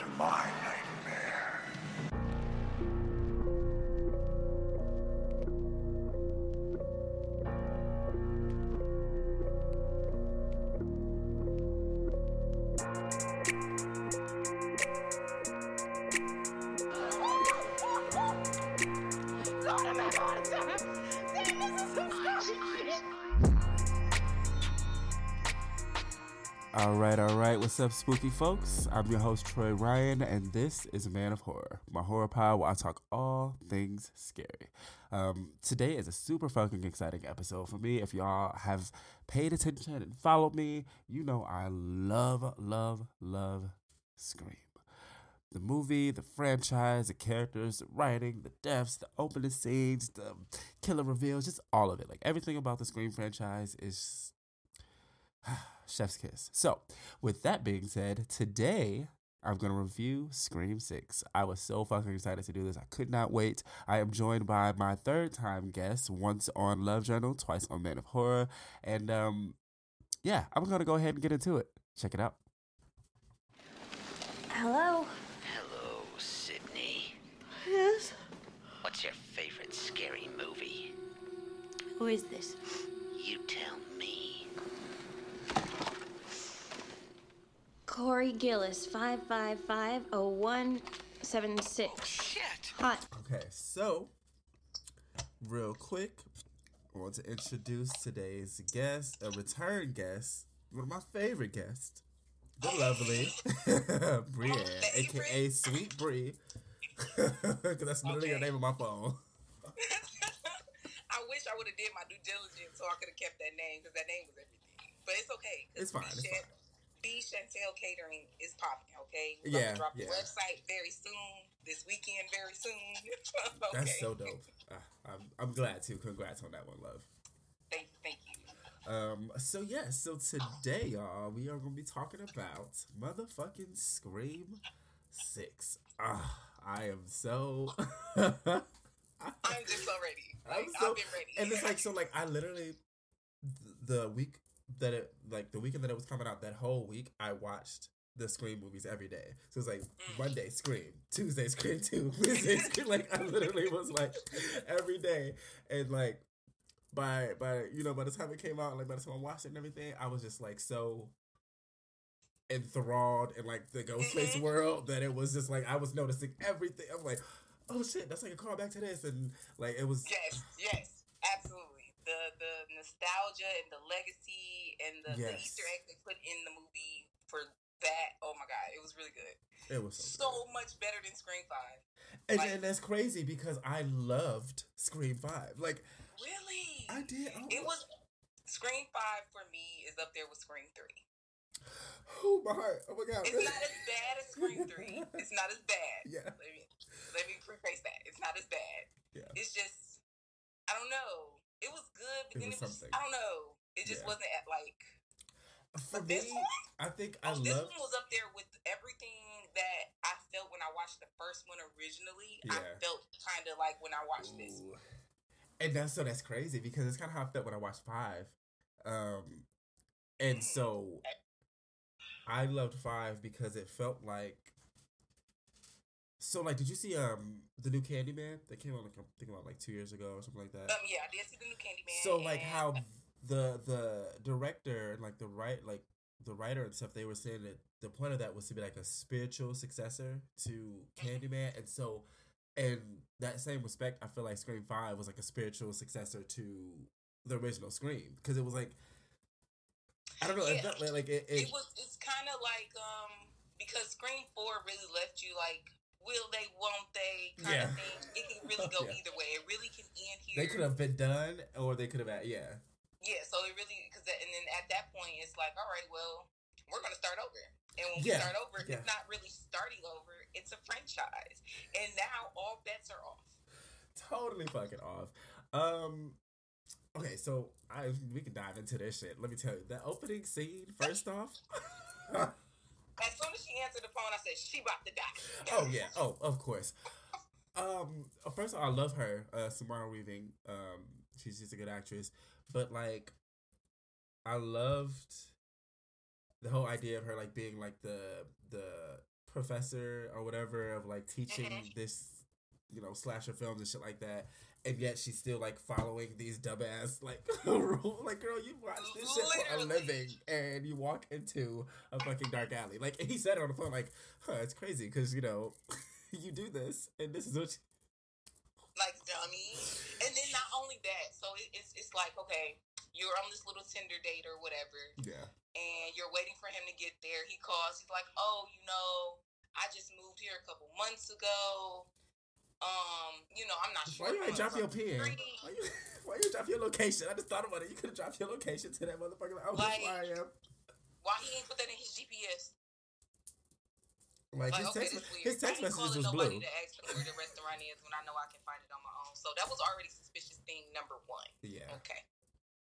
to my All right, all right. What's up, spooky folks? I'm your host, Troy Riyan, and this is A Man of Horror, my horror pile where I talk all things scary. Um, today is a super fucking exciting episode for me. If y'all have paid attention and followed me, you know I love, love, love Scream. The movie, the franchise, the characters, the writing, the deaths, the opening scenes, the killer reveals, just all of it. Like everything about the Scream franchise is Chef's kiss. So, with that being said, today I'm going to review Scream 6. I was so fucking excited to do this. I could not wait. I am joined by my third time guest, once on Love Journal, twice on Man of Horror. And um yeah, I'm going to go ahead and get into it. Check it out. Hello. Hello, Sidney. Yes. What's your favorite scary movie? Who is this? Corey Gillis, 5550176. Shit! Hot. Okay, so real quick, I want to introduce today's guest, a return guest, one of my favorite guests, the lovely BreAnn, aka Sweet Bree, because that's literally the name of my phone. I wish I would have did my due diligence so I could have kept that name because that name was everything. But it's okay. It's fine, it's fine. B. Chantel Catering is popping. Okay, we're Yeah, gonna drop yeah. the website very soon. This weekend, very soon. okay. That's so dope. Uh, I'm, I'm glad too. Congrats on that one, love. Thank, thank you. Um, so yeah, so today, y'all, we are gonna be talking about motherfucking Scream Six. Ah, I am so. I'm just so ready. Like, I'm so, I've been ready. and it's like so, like I literally, the week that it, like the weekend that it was coming out, that whole week, I watched the Scream movies every day. So it's like. Monday Scream, Tuesday Scream Two, Wednesday Scream. Like I literally was like every day, and like by by you know by the time it came out, like by the time I watched it and everything, I was just like so enthralled in like the Ghostface Mhm. world that it was just like I was noticing everything. I'm like, oh shit, that's like a callback to this, and like it was yes, yes, absolutely. The the nostalgia and the legacy and the, the Easter egg they put in the movie for that. Oh my god, it was really good. it was so, So much better than Scream Five. And, Like- and that's crazy because I loved Scream Five. Like Really? I did. It was Scream Five for me is up there with Scream Three. Oh my heart. Oh my god. It's not as bad as Scream Three. It's not as bad. Yeah. Let me let me preface that. It's not as bad. Yeah. It's just I don't know. It was good, but It then was it was something. I don't know. It just Yeah. wasn't at like For me, this one I think I this love. one was up there with everything that I felt when I watched the first one originally. Yeah. I felt kind of like when I watched this. Ooh. And that's so that's crazy because it's kind of how I felt when I watched Five. Um, and Mm. so I loved Five because it felt like. So like, did you see um the new Candyman that came out like I'm thinking about like two years ago or something like that? Um, yeah, I did see the new Candyman. so like and- how the the director and like the right like the writer and stuff they were saying that the point of that was to be like a spiritual successor to Candyman and so in that same respect I feel like Scream 5 was like a spiritual successor to the original Scream because it was like I don't know it Yeah. like, like it, it, it was it's kind of like um because Scream Four really left you like will they won't they kind Yeah. of thing. It can really go Yeah. either way. It really can end here. they could have been done or they could have yeah yeah. So it really because and then at that point it's like all right, well we're gonna start over. And when Yeah. we start over, Yeah. it's not really starting over. It's a franchise, and now all bets are off. totally fucking off. Um, okay, so I we can dive into this shit. Let me tell you, that opening scene. First off, As soon as she answered the phone, I said she about to die. oh yeah, oh of course. Um, first of all, I love her, uh, Samara Weaving. Um, she's just a good actress, but like, I loved the whole idea of her like being like the the professor or whatever of like teaching Mhm. this, you know, slasher films and shit like that. And yet she's still like following these dumbass like rules. Like, girl, you watch this shit for a living, and you walk into a fucking dark alley. Like, he said on the phone, like, "Huh, it's crazy because you know, you do this, and this is what." You, like dummy. And then not only that, so it, it's it's like okay, you're on this little Tinder date or whatever, yeah, and you're waiting for him to get there. He calls. He's like, "Oh, you know, I just moved here a couple months ago. Um, you know, I'm not sure." why you ain't drop your pin? Why you, why you drop your location? I just thought about it. You could have dropped your location to that motherfucker. Like, oh, Like- where I am. Why he ain't put that in his GPS? Like, Like, his okay, text, his text calling was nobody blue. to ask me where the restaurant is when I know I can find it on my own. So that was already suspicious thing number one. Yeah. Okay.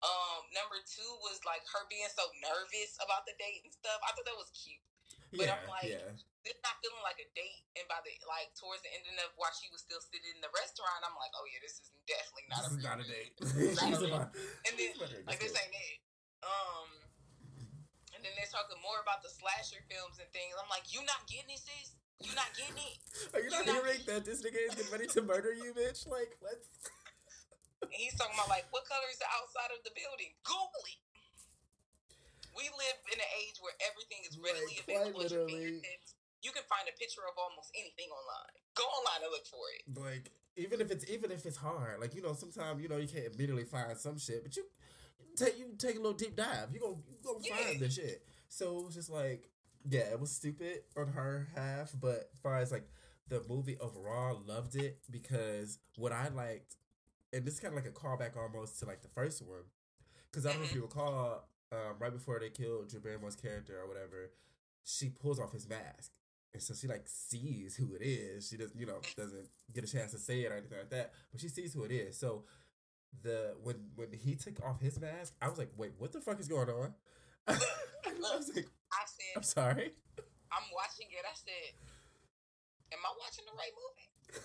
Um, number two was like her being so nervous about the date and stuff. I thought that was cute. But Yeah, I'm like, yeah. It's not feeling like a date. And by the like towards the end of while she was still sitting in the restaurant, I'm like, oh yeah, this is definitely not This a real not a date. date. Not a about- And then like this this. ain't it. Um, and then they're talking more about the slasher films and things. I'm like, you not getting it, sis? You not getting it? Are you not you not- hearing that this nigga is getting ready to murder you, bitch? Like, let's. And he's talking about like, what color is the outside of the building? Google it. We live in an age where everything is readily Like, available at your fingertips. You can find a picture of almost anything online. Go online and look for it. like even if it's even if it's hard like you know sometimes you know you can't immediately find some shit but you take you take a little deep dive you gonna you gonna Yeah. find the shit so it was just like yeah it was stupid on her half but as far as like the movie overall loved it because what i liked and this is kind of like a callback almost to like the first one because i don't know if Mhm. you recall um, right before they killed drew barrymore's character or whatever she pulls off his mask and so she like sees who it is. She doesn't, you know, doesn't get a chance to say it or anything like that, but she sees who it is. So the when when he took off his mask, I was like, wait, what the fuck is going on? I was like, I said, I'm sorry. I'm watching it. I said, am I watching the right movie?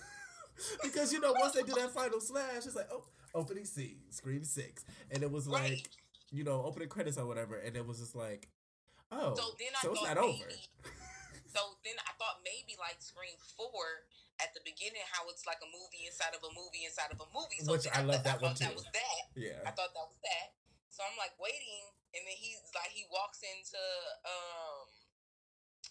because you know, once they do that final slash, it's like, oh, opening scene, Scream Six, and it was like. You know, opening credits or whatever, and it was just like, oh, So then I so it's thought not maybe, over. So then I thought maybe like Scream Four at the beginning, how it's like a movie inside of a movie inside of a movie. So Which I love that thought one that was that. yeah, I thought that was that. So I'm like waiting, and then he's like he walks into um.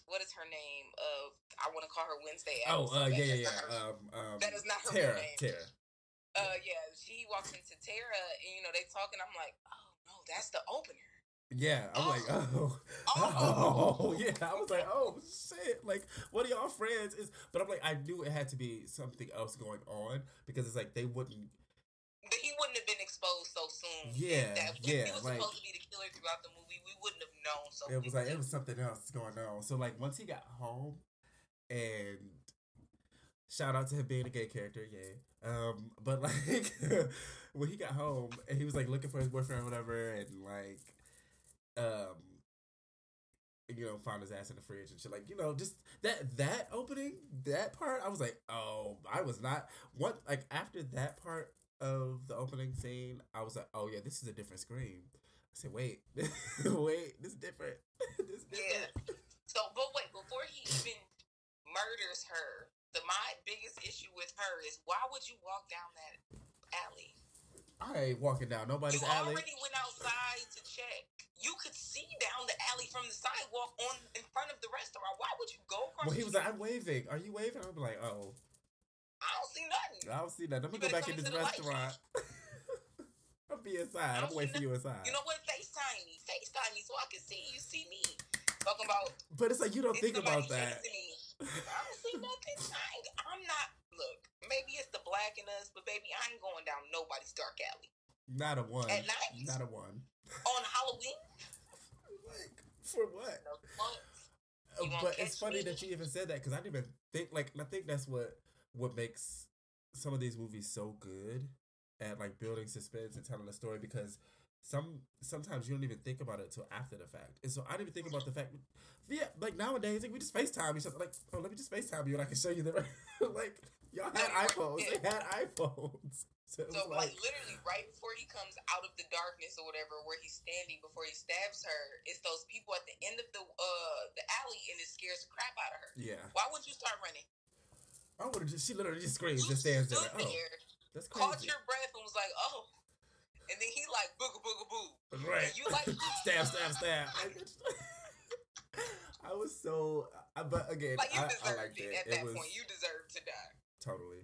What is her name? Of I want to call her Wednesday. oh, uh, yeah, yeah, yeah. Um, um, That is not her Tara, name. Tara. Uh, yeah, she walks into Tara, and you know they talking. I'm like, oh that's the opener. Yeah, I'm like, oh, Oh. Oh, oh, oh, oh, yeah. I was like, oh shit, like one of y'all friends is, but I'm like, I knew it had to be something else going on because it's like they wouldn't. But he wouldn't have been exposed so soon. Yeah, that, if yeah, he was like- supposed to be the killer throughout the movie, we wouldn't have known. So It was like it was something else going on. So like once he got home, and shout out to him being a gay character, yeah. Um, but like when he got home and he was like looking for his boyfriend or whatever, and like, um, you know, found his ass in the fridge and shit. Like, you know, just that that opening, that part, I was like, oh, I was not what like after that part of the opening scene, I was like, oh yeah, this is a different scream. I said, wait, wait, this is different. this is Yeah. different. So, but wait, before he even murders her, the my biggest issue with her is why would you walk down that alley? I ain't walking down nobody's you alley. already went outside to check. You could see down the alley from the sidewalk on in front of the restaurant. Why would you go across? Well, he was like. I'm waving. Are you waving? I'm like, oh, I don't see nothing. I don't see nothing. I'm gonna go back in this restaurant. I'll be inside. I'm waiting for you inside. You know what? FaceTime me. FaceTime me so I can see you see me. Talking about But it's like you don't think about that. me. I don't see nothing. I ain't, I'm not. Look, maybe it's the black in us, but baby, I ain't going down nobody's dark alley Not a one. At night? Not a one. on Halloween. Like for what? Uh, but it's funny me. that you even said that because I didn't even think like I think that's what what makes some of these movies so good at like building suspense and telling a story because some sometimes you don't even think about it till after the fact. And so I didn't even think about the fact yeah, like nowadays like, we just FaceTime each other like, oh let me just FaceTime you and I can show you the like y'all had No, you weren't. iPhones. They had iPhones. So, So was like, literally right before he comes out of the darkness or whatever, where he's standing before he stabs her, it's those people at the end of the uh the alley, and it scares the crap out of her. yeah. Why would you start running? I would have just. She literally just screams, You just stands there. Like, oh, there, that's caught crazy. your breath, and was like, "Oh," and then he like booga booga boo. Right. And you like stab, stab, stab. I was so. But again, Like you I, I deserved liked it. it. At it that was point, you deserve to die. totally.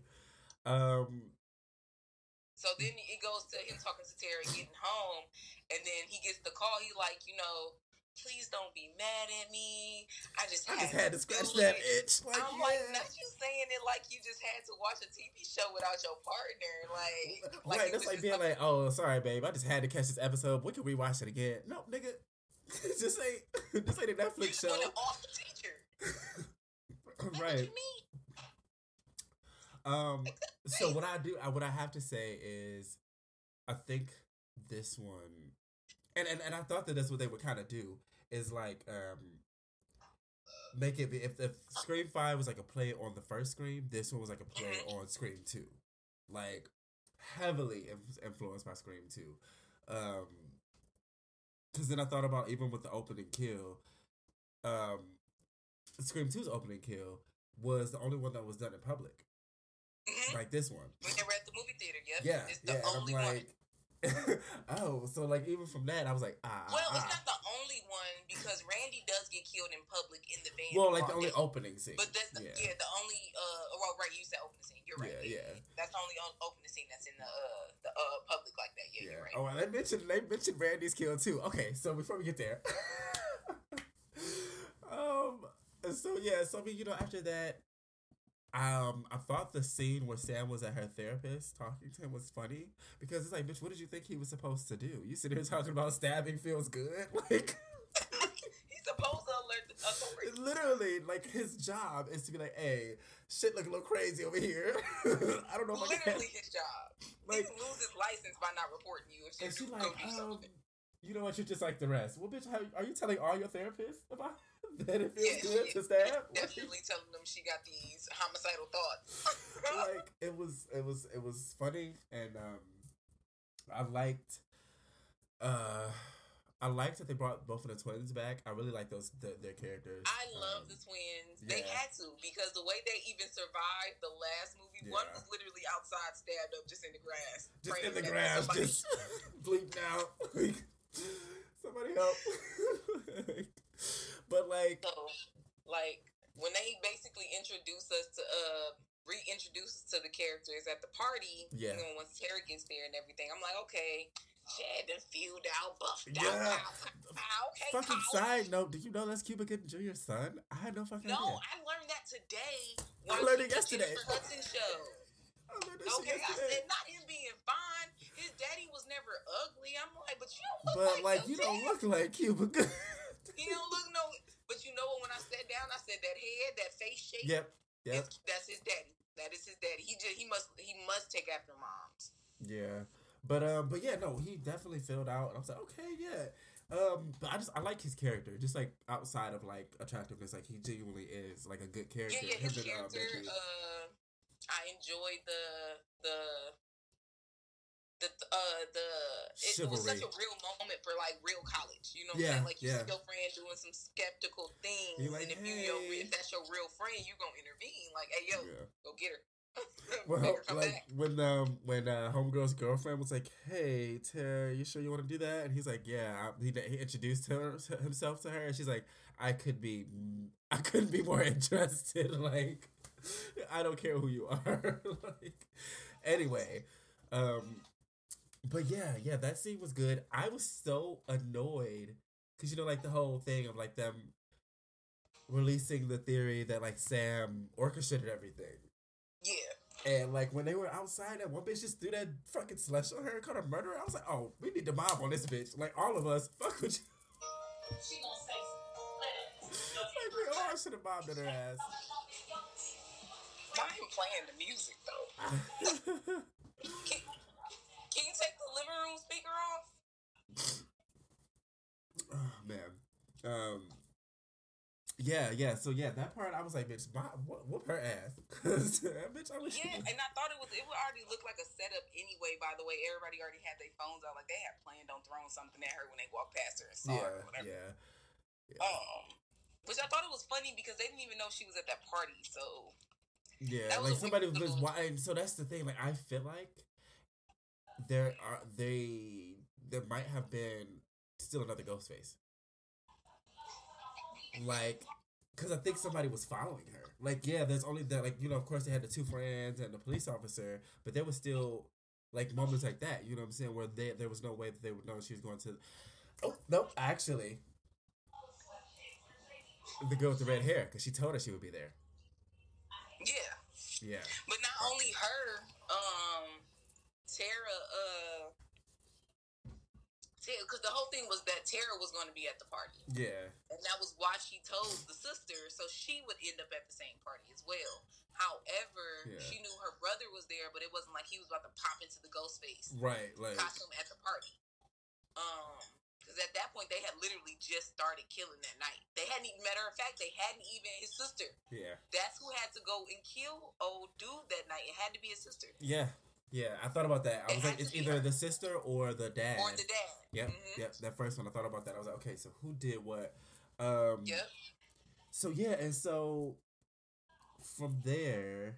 Um. So then it goes to him talking to Terry, getting home, and then he gets the call. He like, you know, please don't be mad at me. I just I had just had to scratch it." that itch. Like, I'm like, not you saying it like you just had to watch a TV show without your partner, like, like right, that's like being something- like, oh, sorry, babe, I just had to catch this episode. We can rewatch it again. No, nigga, this ain't this ain't a you Netflix show. off the teacher. Right. Um. So what I do, I, what I have to say is, I think this one, and and, and I thought that that's what they would kind of do is like um make it be if if Scream Five was like a play on the first Scream, this one was like a play Mhm. on Scream Two, like heavily influenced by Scream Two. Um, because then I thought about even with the opening kill, um, Scream 2's opening kill was the only one that was done in public, Mhm. like this one. When they were at the movie theater, yep. Yeah, it's the yeah, only I'm one. like, oh, so like even from that, I was like, ah, Well, ah, it's ah. not the only one because Randy does get killed in public in the van. well, like the only opening scene. But that's the, yeah, yeah. the only uh well right you said opening scene. You're right. Yeah, yeah. That's the only opening scene that's in the uh the uh public like that. Yeah, yeah. you're right. Oh, well, they mentioned they mentioned Randy's kill too. Okay, so before we get there, um, so yeah, so I mean, you know, after that, um, I thought the scene where Sam was at her therapist talking to him was funny because it's like, bitch, what did you think he was supposed to do? You sit here talking about stabbing feels good, like. Supposed to alert the authorities. Literally, like his job is to be like, "Hey, shit look a little crazy over here. I don't know if I can." Literally his job. Like- he lose his license by not reporting you if she like, um, something. you know what? You're just like the rest. Well, bitch, how, are you telling all your therapists about that it feels Yeah, good to stab? Definitely telling them she got these homicidal thoughts. Like, it was, it was, it was funny, and um, I liked, uh. I liked that they brought both of the twins back. I really like those the, their characters. I love Um, the twins. They had to because the way they even survived the last movie, one was literally outside, stabbed up, just in the grass, just in the grass, somebody- just bleeped out. Somebody help. but like, So, like when they basically introduce us to uh reintroduce us to the characters at the party, Yeah. you know, once Terry gets there and everything, I'm like, okay, Chad done filled out, buffed Yeah. out, pow, pow, pow, okay, fucking pow. side note, did you know that's Cuba Gooding Jr.'s son? I had no fucking No, idea. I learned that today. I learned it yesterday. Hudson show. I learned that Okay, I said not him being fine. His daddy was never ugly. I'm like, but you don't look But like, like, you don't look like Cuba Gooding. He don't look no. But you know what? When I sat down, I said that head, that face shape. yep, yep, that's his daddy. That is his daddy. He just he must he must take after moms. yeah. But um, but yeah, no, he definitely filled out. and I was like, okay, yeah. Um, but I just I like his character, just like outside of like attractiveness, like he genuinely is like a good character. Yeah, yeah. His and, uh, character. Uh, I enjoyed the the. The uh the it, it was such a real moment for like real college, you know what Yeah, I'm saying? Like you yeah. see your friend doing some skeptical things, like, and if you your, if that's your real friend, you gonna intervene. Like, hey yo, yeah. go get her. Well, Make her come like back. when um when uh, homegirl's girlfriend was like, "Hey, Tara, you sure you want to do that?" and he's like, "Yeah." He, he introduced her, himself to her, and she's like, "I could be, I couldn't be more interested. Like, I don't care who you are. like, anyway, um, but yeah, yeah, that scene was good. I was so annoyed because you know, like the whole thing of like them releasing the theory that like Sam orchestrated everything. Yeah. And like when they were outside, that one bitch just threw that fucking slush on her and called her murderer. I was like, oh, we need to mob on this bitch. Like all of us, fuck with you. She gonna say Like we all should have mobbed at her ass. Not him playing the music though. Can, can you take the living room speaker off? oh man. Um. Yeah, yeah. So yeah, that part I was like, bitch, my, whoop, whoop her ass, cause bitch, I was. Yeah, and I thought it was it would already look like a setup anyway. By the way, everybody already had their phones out, like they had planned on throwing something at her when they walked past her and saw her Yeah, or whatever. yeah, yeah, Um, which I thought it was funny because they didn't even know she was at that party. So yeah. Like somebody was watching. So that's the thing. Like I feel like there are they there might have been still another Ghostface. Like, because I think somebody was following her. Like, yeah, there's only that. Like, you know, of course they had the two friends and the police officer, but there was still like moments like that. You know what I'm saying? Where they, there was no way that they would know she was going to. Oh nope, actually, the girl with the red hair, because she told her she would be there. yeah, Yeah. but not only her, um, Tara, uh. Because the whole thing was that Tara was going to be at the party. Yeah. And that was why she told the sister, so she would end up at the same party as well. However, Yeah. she knew her brother was there, but it wasn't like he was about to pop into the ghost face Right. Like. costume at the party. Um, because at that point they had literally just started killing that night. They hadn't even, matter of fact, they hadn't even his sister. Yeah. That's who had to go and kill old dude that night. It had to be his sister Yeah. Yeah. I thought about that. I It was like, it's either her. the sister or the dad. or the dad. Yep. Mhm. Yep. That first one, I thought about that. I was like, okay, so who did what? Um. Yep. So yeah, and so from there,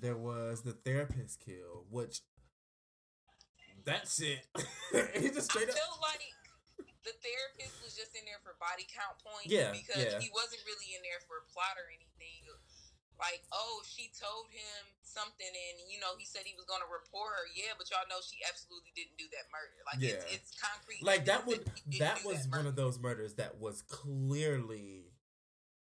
there was the therapist kill, which that shit. he just I straight up. felt like the therapist was just in there for body count points Yeah, because yeah. he wasn't really in there for plot or anything. Like, oh, she told him something, and you know, he said he was gonna report her. Yeah, but y'all know she absolutely didn't do that murder. Like, Yeah. it's, it's concrete. Like that he didn't that was one of those murders that was clearly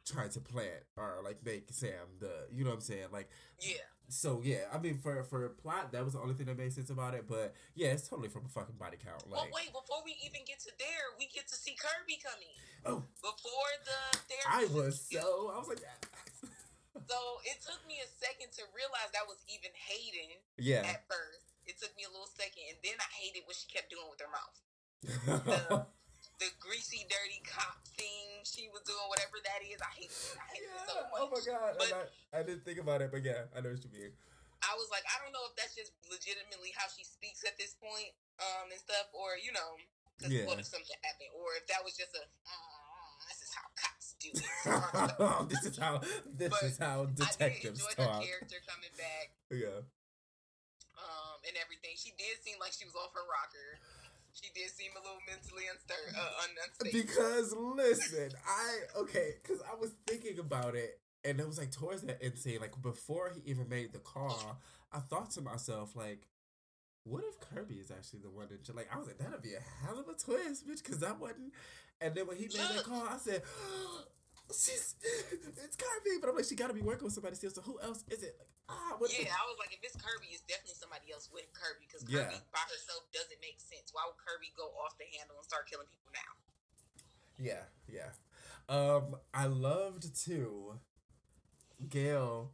trying to plant or like make Sam the you know what I'm saying like Yeah, so yeah I mean for for plot that was the only thing that made sense about it but yeah it's totally from a fucking body count Well, like wait, before we even get to there, we get to see Kirby coming. oh Before the therapist. I was so I was like So it took me a second to realize that was even Hayden yeah at first. It took me a little second, and then I hated what she kept doing with her mouth. The greasy, dirty cop thing she was doing, whatever that is, I hate it. I hate it so much. oh my god! But- I, I didn't think about it, but yeah, I know what you mean. I was like, I don't know if that's just legitimately how she speaks at this point, um, and stuff, or you know, because Yeah. what if something happened, or if that was just a, how this is how this But is how I did detectives enjoy her talk. character coming back, Yeah, um, and everything. She did seem like she was off her rocker. She did seem a little mentally unstir, uh, unstable. because listen, I okay, because I was thinking about it, and it was like towards that end scene, like before he even made the call, I thought to myself like. What if Kirby is actually the one that like I was like that'd be a hell of a twist, bitch, because I wasn't. And then when he made that call, I said, "She's it's Kirby," but I'm like, she got to be working with somebody still. So who else is it? Like ah, what? Yeah, I was like, if it's Kirby, it's definitely somebody else with Kirby because Yeah. Kirby by herself doesn't make sense. Why would Kirby go off the handle and start killing people now? Yeah, yeah. Um, I loved too. Gail,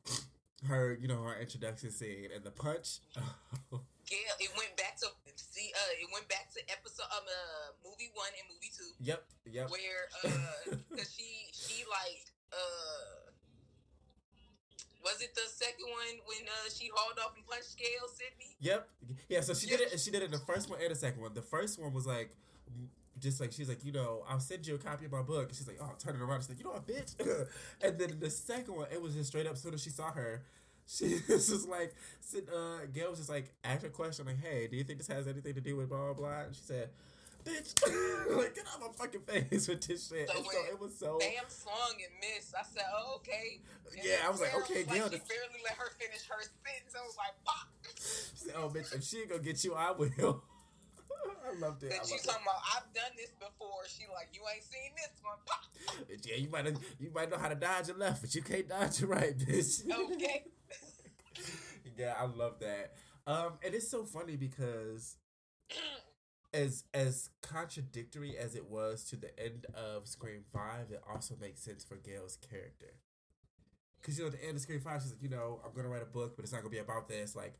her you know her introduction scene and the punch. Gail, it went back to see. Uh, it went back to episode um uh movie one and movie two yep, yep. where uh because she she like uh was it the second one when uh she hauled off and punched Gail Sidney? Yep. Yeah, so she Yeah. did it she did it in the first one and the second one. The first one was like just like she's like, you know, I'll send you a copy of my book. And she's like, oh, turn it around. She's like, you know what, bitch. and then the second one, it was just straight up. As soon as she saw her, she was just like, uh, Gail was just like, ask her question like, hey, do you think this has anything to do with blah blah blah? And she said, bitch, like get out of my fucking face with this shit. So so it was so. Bam swung and missed. I said, oh, okay. And Yeah, I was like, okay, Like she this- barely let her finish her sentence. I was like, pop. She said, oh, bitch, if she ain't gonna get you, I will. I loved it. Loved she's talking about, I've done this before. She like, you ain't seen this one. Pop. Yeah, you might you might know how to dodge your left, but you can't dodge your right, bitch. Okay. yeah, I love that. Um, and it's so funny because as as contradictory as it was to the end of Scream Five, it also makes sense for Gail's character. Cause you know, at the end of Scream Five, she's like, you know, I'm gonna write a book, but it's not gonna be about this. Like,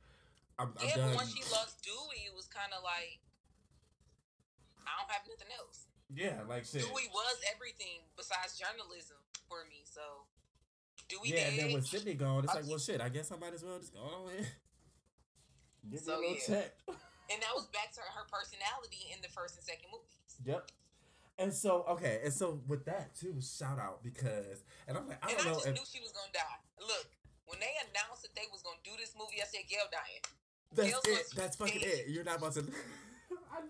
I'm, I'm yeah, done. but once she lost Dewey, it was kind of like, I don't have nothing else. Yeah, like shit. Dewey was everything besides journalism for me. So Dewey yeah, and then with Sidney gone, it's like, well, shit. I guess I might as well just go on in. Give So, a little yeah. check. and that was back to her personality in the first and second movies. Yep. And so, okay, and so with that too, shout out because, and I'm like, I don't I know just if knew she was gonna die. Look, when they announced that they was gonna do this movie, I said Gail dying. that's Gail's it. That's fucking stay. it. You're not about to.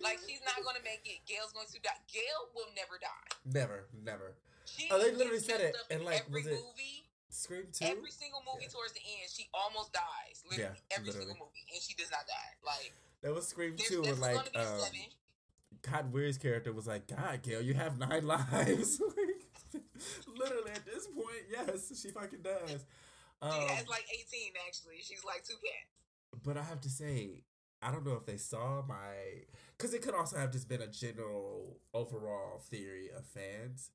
Like she's not gonna make it. Gail's going to die. Gail will never die. never, never. She Oh, they literally said it in like, every was it movie. Scream two. Every single movie Yeah. towards the end, she almost dies. Literally, Yeah, every literally. single movie, and she does not die. Like that was Scream two, and like gonna be a um, seven. Cotton Weir's character was like, God, Gail, you have nine lives. like, literally at this point, yes, she fucking does. Um, She has like eighteen actually. She's like two cats. but I have to say, I don't know if they saw my, because it could also have just been a general overall theory of fans.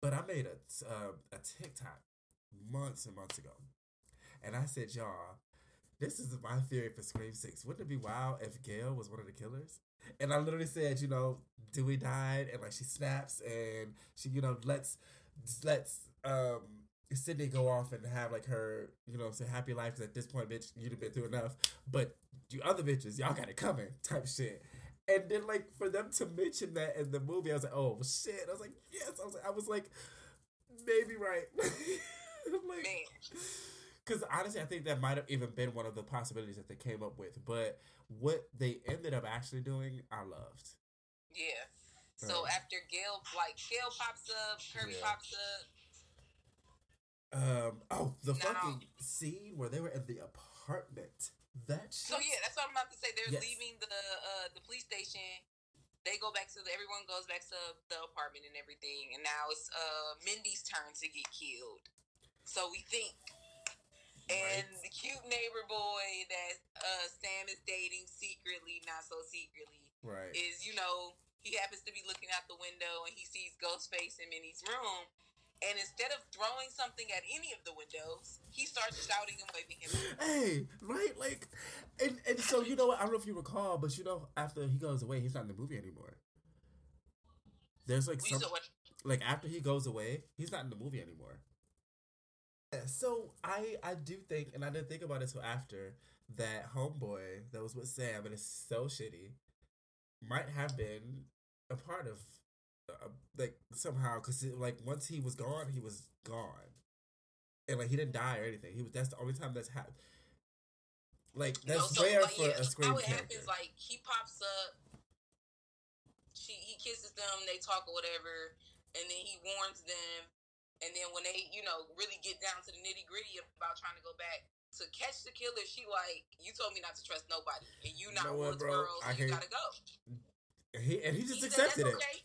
But I made a um, a TikTok months and months ago, and I said, y'all, this is my theory for Scream Six. Wouldn't it be wild if Gail was one of the killers? And I literally said, you know, Dewey died, and like she snaps, and she, you know, lets lets um Sidney go off and have like her, you know, say happy life. Because at this point, bitch, you'd have been through enough. But you other bitches, y'all got it coming, type shit. And then like for them to mention that in the movie, I was like, oh shit. I was like, yes. I was like, I was like, maybe right. Like, Man, because honestly, I think that might have even been one of the possibilities that they came up with. But what they ended up actually doing, I loved. yeah. So Um, after Gail, like Gail pops up, Kirby Yeah. pops up. Um. Oh, the Now- fucking scene where they were in the apartment. That shit. So yeah, that's what I'm about to say. They're Yes. leaving the uh, the police station. They go back to the, everyone goes back to the apartment and everything, and now it's uh Mindy's turn to get killed. So we think, and Right. the cute neighbor boy that uh Sam is dating secretly, not so secretly, Right. is you know he happens to be looking out the window and he sees Ghostface in Mindy's room. And instead of throwing something at any of the windows, he starts shouting and waving him. hey, right? Like, and and so you know what? I don't know if you recall, but you know, after he goes away, he's not in the movie anymore. There's like We some like after he goes away, he's not in the movie anymore. So I I do think, and I didn't think about it till after that homeboy that was with Sam, and it's so shitty, might have been a part of uh, like somehow because like once he was gone, he was gone, and like he didn't die or anything. He was that's the only time that's happened. Like that's so, rare like, for yeah, a Scream How it character. happens, like he pops up, she he kisses them, they talk or whatever, and then he warns them, and then when they, you know, really get down to the nitty gritty about trying to go back to catch the killer, she like, you told me not to trust nobody, and you not know what, Woods bro? girl, so I you gotta go. and he and he just he said, accepted That's it. okay.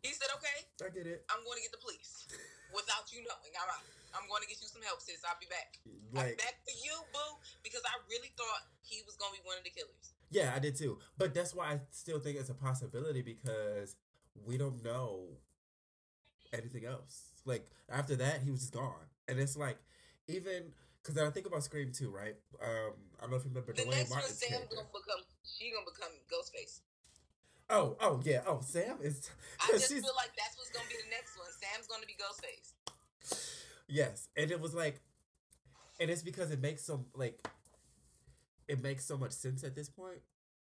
He said, okay, I get it. I'm going to get the police without you knowing. I'm. I'm going to get you some help, sis. I'll be back. I'm back for you, boo, because I really thought he was going to be one of the killers. Yeah, I did too. But that's why I still think it's a possibility because we don't know anything else. Like after that, he was just gone, and it's like even because I think about Scream too, right? Um, I don't know if you remember The Dwayne next one, Martin's Sam character. gonna become. She gonna become Ghostface. Oh, oh yeah, oh Sam is. I just feel like that's what's gonna be the next one. Sam's gonna be Ghostface. yes, and it was like, and it's because it makes so like, it makes so much sense at this point.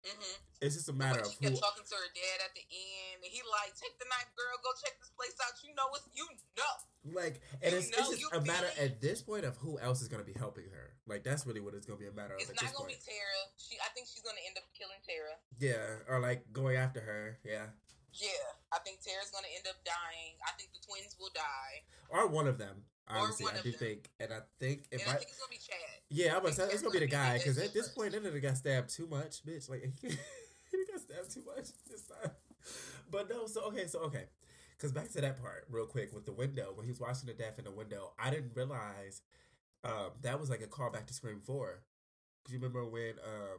Mm-hmm. It's just a matter of who. talking to her dad at the end, and he like, "Take the knife, girl. Go check this place out. You know it's you know." Like, and You it's, it's just a matter it. at this point of who else is going to be helping her. Like, that's really what it's going to be a matter of It's not gonna point. be Tara. She, I think she's gonna end up killing Tara. Yeah, or like going after her. Yeah, Yeah, I think Tara's gonna end up dying. I think the twins will die, or one of them. Honestly, one I of do them. think, and I think if I I, think it's gonna be Chad. yeah, I'm gonna say it's gonna be the guy because at this point, that nigga got stabbed too much, bitch. Like he got stabbed too much this time. But no, so okay, so okay, because back to that part real quick with the window when he was watching the death in the window, I didn't realize um, that was like a callback to Scream Four. Cause you remember when um,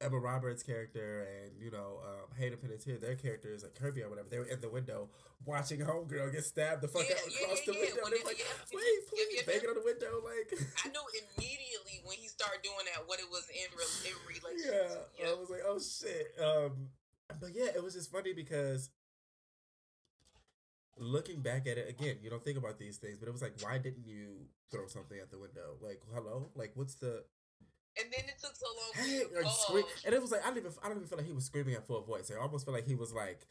Emma Roberts' character and you know um, Hayden Panettiere, their characters like Kirby or whatever, they were in the window watching Homegirl get stabbed the fuck Yeah, out yeah, across yeah, the yeah. window. When They're like, yeah. wait, please, banging on the window, like. I knew immediately when he started doing that what it was in, re- in relation. yeah, to. I was like, oh shit. Um, but yeah, it was just funny because looking back at it again, you don't think about these things, but it was like, why didn't you throw something at the window? Like, hello, like, what's the And then it took so long for hey? scream, and it was like, I don't even, I don't even feel like he was screaming at full voice. I almost feel like he was like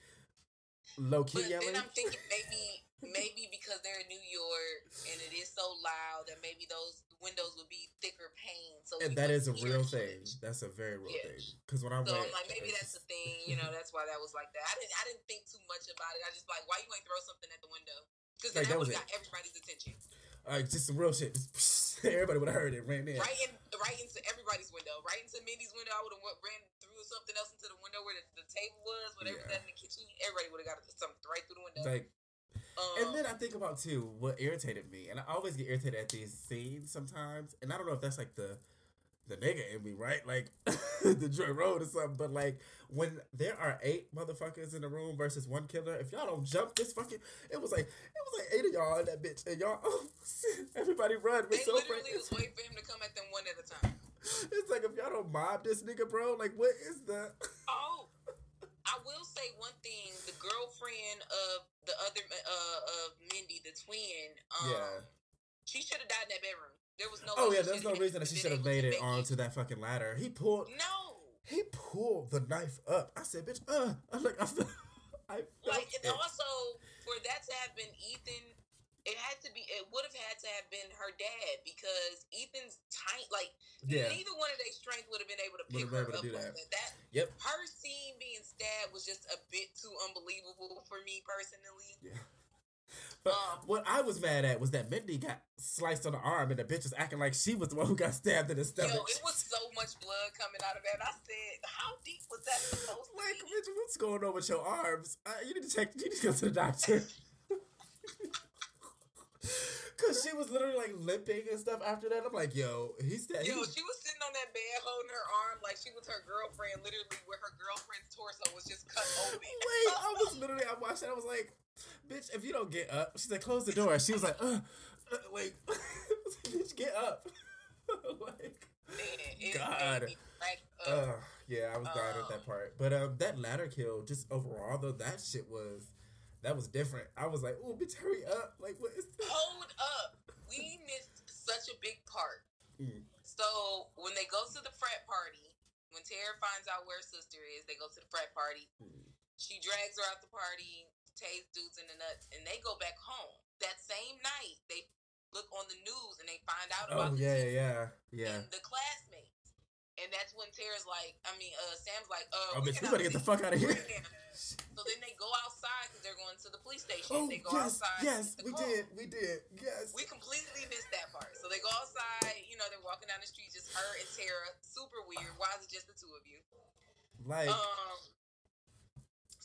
low key But yelling. then I'm thinking maybe maybe because they're in New York and it is so loud that maybe those windows would be thicker pane. So and that is a real thing. That's a very real Yeah. thing. Because when I So I'm like, maybe that's the thing, you know. That's why that was like that. I didn't, I didn't think too much about it. I just like, why you ain't throw something at the window? Because Like, that that was got everybody's attention. Like just some real shit. Everybody would have heard it, ran in. Right in, right into everybody's window. Right into Mindy's window. I would have ran through something else into the window where the, the table was, whatever Yeah. that in the kitchen. Everybody would have got something right through the window. Like, um, and then I think about too what irritated me, and I always get irritated at these scenes sometimes, and I don't know if that's like the the nigga in me, right? Like the Joy Road or something. But like when there are eight motherfuckers in the room versus one killer, if y'all don't jump this fucking, it was like it was like eight of y'all in that bitch, and y'all, oh, everybody run. they so literally afraid. was waiting for him to come at them one at a time. It's like if y'all don't mob this nigga, bro. Like what is the? Oh, I will say one thing: the girlfriend of the other uh, of Mindy, the twin, um, Yeah. she should have died in that bedroom. There was no. Oh yeah, there's no reason that she should have made it onto that fucking ladder. He pulled. No, He pulled the knife up. I said, "Bitch, uh." I'm like, I feel, I felt like and it. also for that to have been Ethan, it had to be. It would have had to have been her dad because Ethan's tight. Like yeah, neither one of their strength would have been able to pick her able to up do like that. that. That Yep. her scene being stabbed was just a bit too unbelievable for me personally. yeah. But what I was mad at was that Mindy got sliced on the arm, and the bitch was acting like she was the one who got stabbed in the stomach. Yo, it was so much blood coming out of that. I said, how deep was that supposed to like, be? bitch, what's going on with your arms? Uh, you need to check. You need to go to the doctor. Cause she was literally like limping and stuff after that. I'm like, yo, he's that. Yo, he- she was sitting on that bed holding her arm like she was her girlfriend, literally where her girlfriend's torso was just cut open. Wait, I was literally, I watched it. I was like, bitch, if you don't get up, she's like, close the door. She was like, uh, uh like, bitch, get up. like, Man, God. made me uh, yeah, I was dying at that Um, part. But um, that ladder kill, just overall though, that shit was, that was different. I was like, oh, bitch, hurry up. Like, what is this? Hold up. We missed such a big part. Mm. So when they go to the frat party, when Tara finds out where sister is, they go to the frat party. Mm. She drags her out the party, tastes dudes in the nuts, and they go back home. That same night, they look on the news and they find out Oh, about the yeah, yeah, yeah. the classmates. And that's when Tara's like, I mean, uh, Sam's like, uh, Oh, bitch, we better get the fuck out of here. So then they go outside because they're going to the police station. Oh, they go yes, outside. yes, we did, we did, yes. We completely missed that part. So they go outside, you know, they're walking down the street, just her and Tara. Super weird. Why is it just the two of you? Like, Um,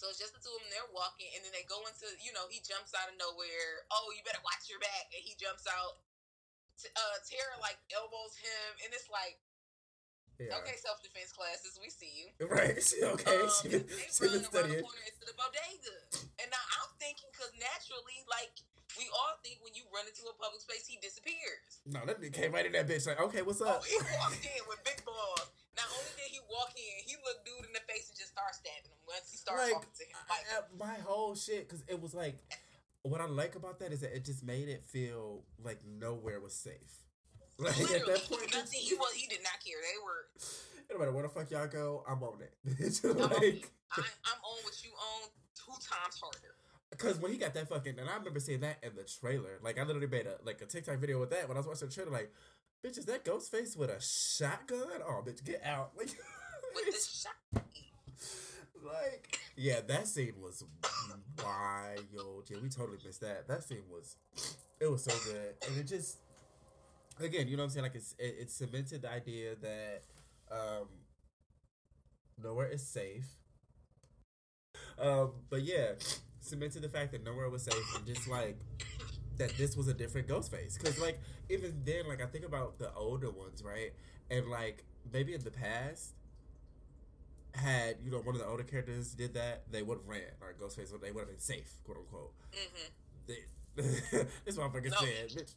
so it's just the two of them. They're walking, and then they go into, you know, he jumps out of nowhere. Oh, you better watch your back, and he jumps out. Uh, Tara like elbows him, and it's like, yeah. okay, self defense classes, we see you. Right, okay, Um, she been, they she run around the corner into the bodega, and now I'm thinking because naturally, like we all think when you run into a public space, he disappears. No, that nigga came right in that bitch like, okay, what's Oh, up? he walked in with big balls. Not only did he walk in, he looked dude in the face and just started stabbing him once he started like, talking to him. Like, I- my whole shit, because it was like, what I like about that is that it just made it feel like nowhere was safe. Like at that point, nothing. He was. He did not care. They were. no matter where the fuck y'all go, I'm on it. It's I'm, on, like, I, I'm on what you own two times harder. Because when he got that fucking, and I remember seeing that in the trailer. Like I literally made a like a TikTok video with that when I was watching the trailer. Like, bitch, is that Ghostface with a shotgun? Oh, bitch, get out! Like, With the shot. like, yeah, that scene was wild. Yeah, we totally missed that. That scene was, it was so good, and it just, again, you know what I'm saying? Like, it's it, it cemented the idea that um, nowhere is safe. Um, but yeah, cemented the fact that nowhere was safe, and just like that this was a different Ghostface. Because like even then, like I think about the older ones, right? And like maybe in the past, had you know one of the older characters did that, they would have ran. Like Ghostface, they would have been safe, quote unquote. Mm-hmm. They, this motherfucker No. said.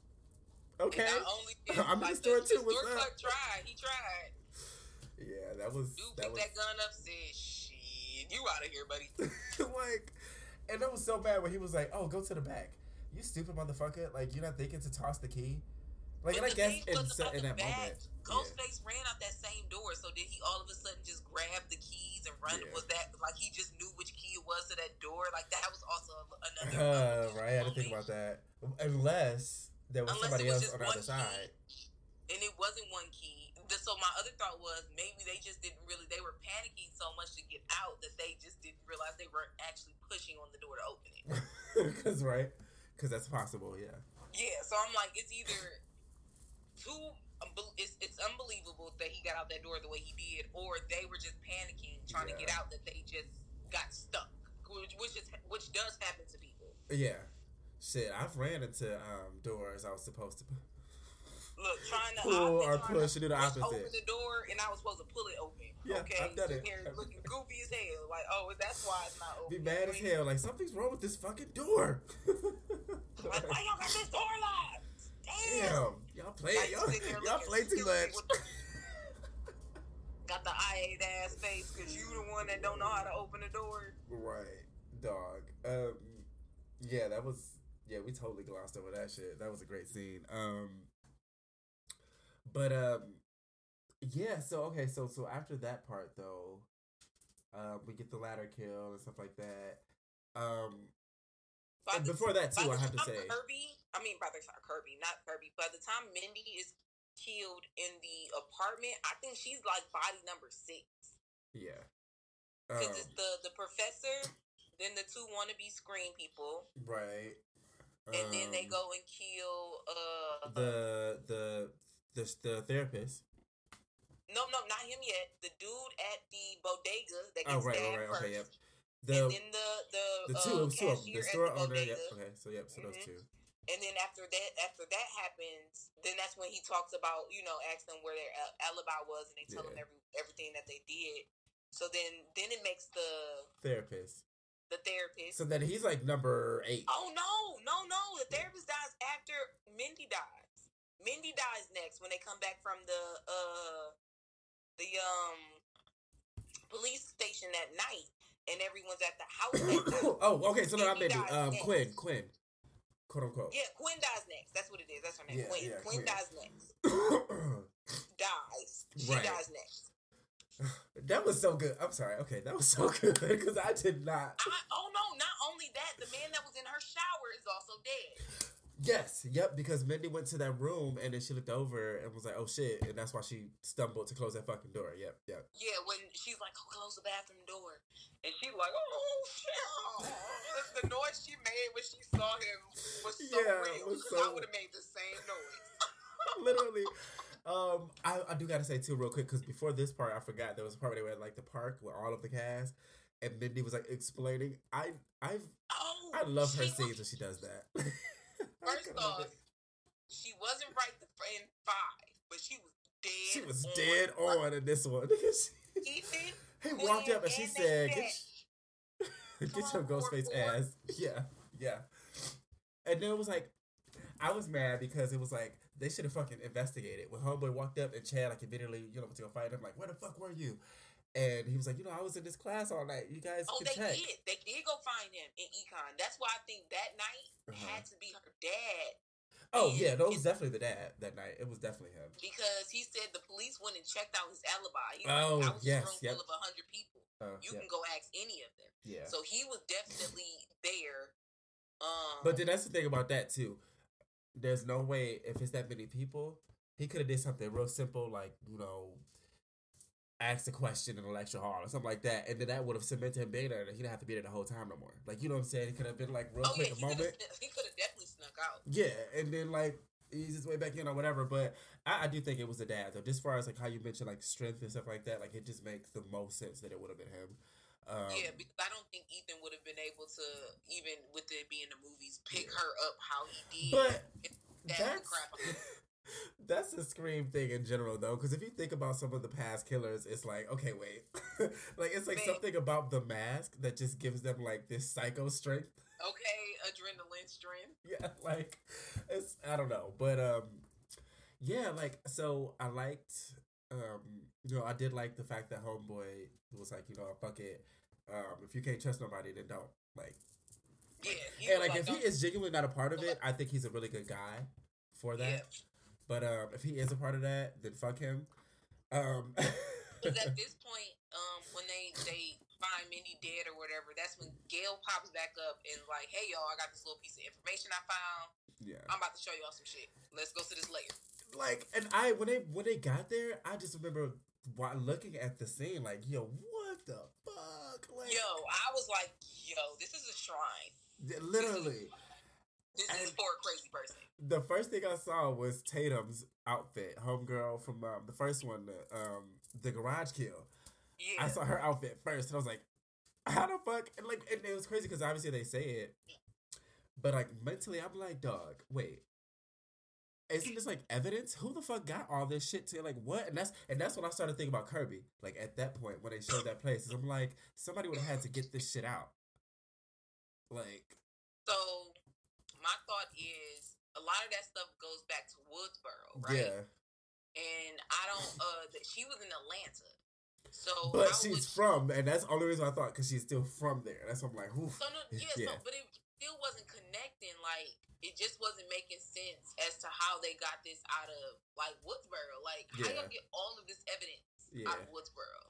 Okay. Only I'm in the like, store too, what's store up? tried. He tried. Yeah, that was Dude that picked was that gun up. Said, "Shit, you out of here, buddy." like And that was so bad when he was like, "Oh, go to the back." You stupid motherfucker! Like you're not thinking to toss the key. Like, and I guess in, in that back, moment, yeah. Ghostface ran out that same door. So did he all of a sudden just grab the keys and run? Yeah. Was that like he just knew which key it was to that door? Like that was also another. Uh, right, I didn't think about that. Unless there was Unless somebody was else on the other side. key, and it wasn't one key. So my other thought was maybe they just didn't really. They were panicking so much to get out that they just didn't realize they weren't actually pushing on the door to open it. Because right, because that's possible. Yeah. Yeah, so I'm like, it's either too. It's, it's unbelievable that he got out that door the way he did, or they were just panicking, trying to get out, that they just got stuck, which which is which does happen to people. Yeah. Shit, I've ran into um, doors I was supposed to. Look, trying to Pull or trying to push, do the opposite. Open the door, and I was supposed to pull it open. Yeah, okay, I've done it. Here, looking goofy as hell. Like, oh, that's why it's not open. Be mad as hell. Like something's wrong with this fucking door. Like, why y'all got this door locked? Damn. Damn, y'all play Like, y'all, y'all play too much. Got the I ate ass face because you the one that don't know how to open the door. right, dog. Um, yeah, that was yeah. We totally glossed over that shit. That was a great scene. Um, but um, yeah. So okay, so so after that part though, um, we get the ladder kill and stuff like that. Um, By and before that too, I have to say, Kirby. I mean, by the time Kirby, not Kirby. By the time Mindy is killed in the apartment, I think she's like body number six. yeah. Because Um, it's the the professor, then the two wannabe screen people, right. and then they Um, go and kill uh the the the the therapist. no no not him yet the dude at the bodega that Oh gets right, stabbed right, right. first, Okay, yep. and The then the the the uh, two, it was two of them. cashier The store the owner. Yep. Okay, so yep. So those Mhm. two. And then after that, after that happens, then that's when he talks about, you know, asking them where their alibi was, and they tell Yeah. every everything that they did. So then, then it makes the Therapist. the therapist. So then he's like number eight. oh no, no, no! The therapist dies after Mindy dies. Mindy dies next when they come back from the uh the um police station that night, and everyone's at the house. Oh, okay. So no, I Mindy meant um next. Quinn. Quinn. Quote unquote. Yeah, Quinn dies next. That's what it is. That's her name. Yeah, Quinn. yeah, Quinn Quinn. dies next. Dies. She Right. dies next. that was so good. I'm sorry. Okay, that was so good because I did not. I, oh no! Not only that, the man that was in her shower is also dead. Yes, yep. Because Mindy went to that room and then she looked over and was like, "Oh shit!" And that's why she stumbled to close that fucking door. Yep, yep. Yeah, when she's like, "Oh, close the bathroom door," and she's like, "Oh shit!" the noise she made when she saw him was so Yeah, real. was 'cause I would have made the same noise. Literally. Um, I, I do gotta say too, real quick, because before this part, I forgot there was a part where they were at like the park with all of the cast, and Mindy was like explaining. I I've Oh, I love her she scenes when she does that. First off, she wasn't right the- in five, but she was dead. she was on. dead on in this one. Ethan, he walked up and she said, "Get, get your ghost face four, ass." Yeah, yeah. And then it was like, I was mad because it was like they should have fucking investigated. When Homeboy walked up and Chad like immediately, you know, went to go fight him. Like, where the fuck were you? And he was like, you know, I was in this class all night. You guys Oh, they check. did. They did go find him in econ. That's why I think that night Uh-huh. had to be her dad Oh And yeah, that was definitely the dad that night. It was definitely him. because he said the police went and checked out his alibi. He's Oh, like, I was yes, yep. full of a hundred people. Uh, You yeah, can go ask any of them. yeah. So he was definitely there. Um, But then that's the thing about that too. There's no way if it's that many people, he could have did something real simple like you know, ask a question in a lecture hall or something like that, and then that would have cemented him being there. and He didn't have to be there the whole time no more. Like you know what I'm saying? He could have been like real oh quick he a moment. he could have definitely snuck out. Yeah, and then like he's his way back in or whatever. But I, I do think it was the dad though. Just as far as like how you mentioned like strength and stuff like that, like it just makes the most sense that it would have been him. Um, yeah, because I don't think Ethan would have been able to even with it being the movies pick Yeah. her up how he did. But the that's crap out of her. that's a scream thing in general though, because if you think about some of the past killers, it's like okay, wait, like it's like Man. something about the mask that just gives them like this psycho strength. okay, adrenaline strength. yeah, like it's I don't know, but um, yeah, like so I liked um, you know, I did like the fact that Homeboy was like, you know, fuck it, um, if you can't trust nobody, then don't like. Yeah, and was like, if he is genuinely not a part of it, I think he's a really good guy for that. But um, if he is a part of that, then fuck him. Um, Because at this point, um, when they they find Mindy dead or whatever, that's when Gale pops back up and like, "Hey y'all, I got this little piece of information I found. yeah. I'm about to show y'all some shit. Let's go to this layer." like and I when they when they got there, I just remember while looking at the scene, like, yo, what the fuck? Like, Yo, I was like, "Yo, this is a shrine. literally, This is And- for a crazy person." the first thing I saw was Tatum's outfit, homegirl from um, the first one, the, um, the garage kill. Yeah, I saw her outfit first, and I was like, how the fuck? And like, and it was crazy because obviously they say it, but like mentally, I'm like, dog, wait. Isn't this like evidence? Who the fuck got all this shit to like what? And that's and that's when I started thinking about Kirby. Like at that point when they showed that place, I'm like, somebody would have had to get this shit out. Like, So my thought is a lot of that stuff goes back to Woodsboro, right? yeah, And I don't. Uh, that she was in Atlanta, so but how she's from, and that's the only reason I thought because she's still from there. That's why I'm like, oof. So no, yeah, Yeah. So, but it still wasn't connecting. Like it just wasn't making sense as to how they got this out of like Woodsboro. Like how Yeah. y'all get all of this evidence Yeah. out of Woodsboro?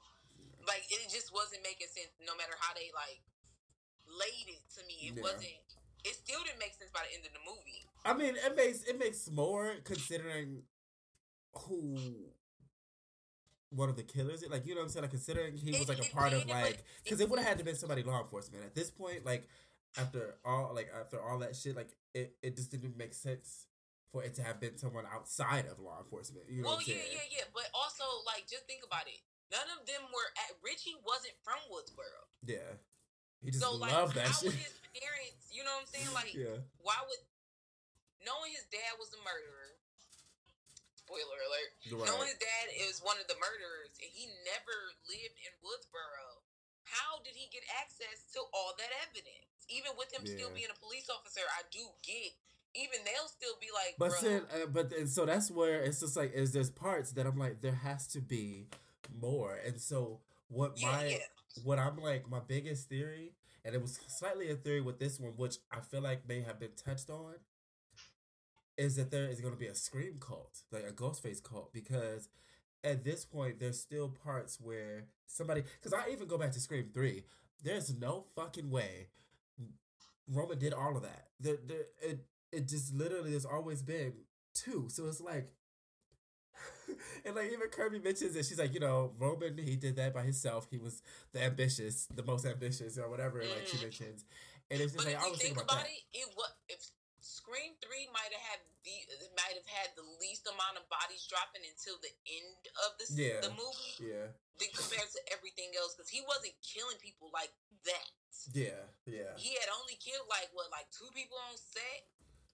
Like it just wasn't making sense. No matter how they like laid it to me, it Yeah. wasn't. It still didn't make sense by the end of the movie. I mean, it makes it makes more considering who one of the killers is. Like, you know what I'm saying? Like, considering he was like a part of like, because it would have had to been somebody law enforcement at this point. Like, after all, like after all that shit, like it, it just didn't make sense for it to have been someone outside of law enforcement. You know well, what I'm yeah, yeah, yeah. But also, like, just think about it. None of them were at Richie wasn't from Woodsboro. Yeah. He just so like, loved that how shit. his? You know what I'm saying? Like, yeah. why would knowing his dad was a murderer? Spoiler alert. Right. Knowing his dad is one of the murderers, and he never lived in Woodsboro. How did he get access to all that evidence? Even with him still being a police officer, I do get. Even they'll still be like, But then, uh, but and so that's where it's just like is there's parts that I'm like there has to be more, and so what yeah, my yeah. what I'm like my biggest theory, and it was slightly a theory with this one, which I feel like may have been touched on, is that there is going to be a scream cult, like a Ghostface cult, because at this point there's still parts where somebody, because I even go back to Scream Three, there's no fucking way Roman did all of that. There, there, it it just literally has always been two, so it's like. And like even Kirby mentions it, she's like, you know, Roman he did that by himself. He was the ambitious, the most ambitious, or whatever. Like she Mhm. mentions, and it's just But like if I you was think about about it, it was if Scream Three might have had the might have had the least amount of bodies dropping until the end of the Yeah. the movie, Yeah, compared to everything else, because he wasn't killing people like that. yeah, yeah. He had only killed like what, like two people on set,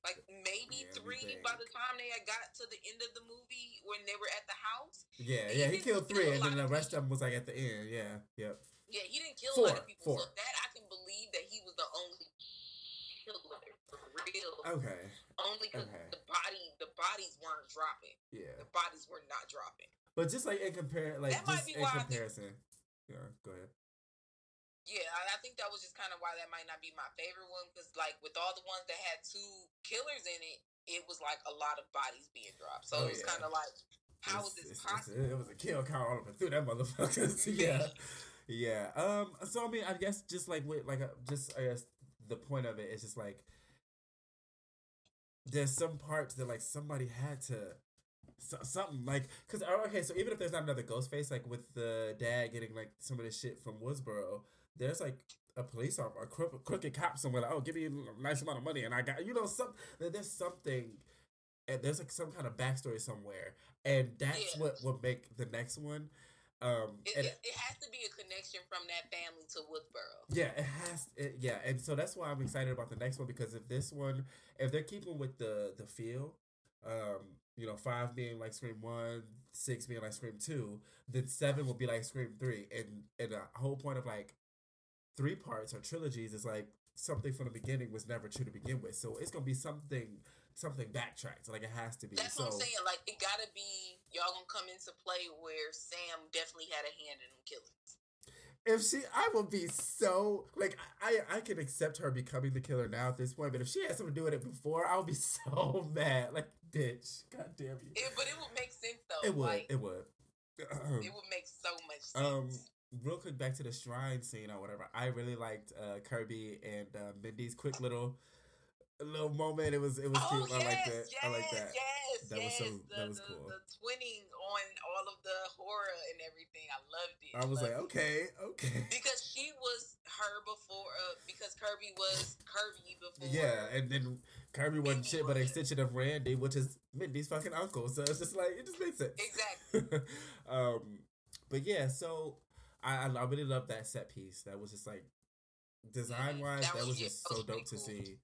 like maybe Yeah, three by the time they had got to the end of the movie when they were at the house. Yeah, yeah, he killed three, and then the rest of them was like at the end. Yeah, yep. Yeah, he didn't kill a lot of people. four. So that I can believe that he was the only killer for real. Okay, Only because Okay. the body, the bodies weren't dropping. yeah. The bodies were not dropping. But just like in compare, like That might just be in why I think- comparison. Yeah, go ahead. Yeah, I, I think that was just kind of why that might not be my favorite one because, like, with all the ones that had two killers in it, it was like a lot of bodies being dropped. So Oh, it was yeah. kind of like, how It's- this it's- it's- possible? it was a kill count all over through that motherfucker. Yeah, yeah. Um. So I mean, I guess just like with like uh, just I guess the point of it is just like there's some parts that like somebody had to so, something like because okay so even if there's not another ghost face like with the dad getting like some of this shit from woodsboro there's like a police officer a crook- crooked cop somewhere like oh give me a nice amount of money and i got you know some there's something and there's like some kind of backstory somewhere and that's Yeah. what would make the next one um It, and it, it has to be a connection from that family to Woodsboro. yeah, it has. It, yeah, and so that's why I'm excited about the next one because if this one, if they're keeping with the the feel, um, you know, five being like Scream one, six being like Scream two, then seven will be like Scream three, and and the whole point of like three parts or trilogies is like something from the beginning was never true to begin with, so it's gonna be something something backtracked, like it has to be. That's so what I'm saying. Like, it gotta be y'all gonna come into play where Sam definitely had a hand in them killings. if she, I would be so like I I can accept her becoming the killer now at this point, but if she had something to do with it before, I would be so mad. Like, bitch, god damn you. It, but it would make sense though. It would. Like, it would. it would make so much sense. Um, real quick back to the shrine scene or whatever. I really liked uh, Kirby and uh, Mindy's quick little little moment. It was it was oh, cute. yes, I like that. Yes, I like that. Yes, That was so- the, that was the, cool. The twinning on all of the horror and everything. I loved it. I was like, Loved it. okay, okay. Because she was her before, uh, because Kirby was Kirby before. Yeah, and then Kirby wasn't shit but an extension of Randy, which is Mindy's fucking uncle. So it's just like it just makes sense. Exactly. um, but yeah, so I I really love that set piece. That was just like design wise, That that, was- just so dope to cool. see.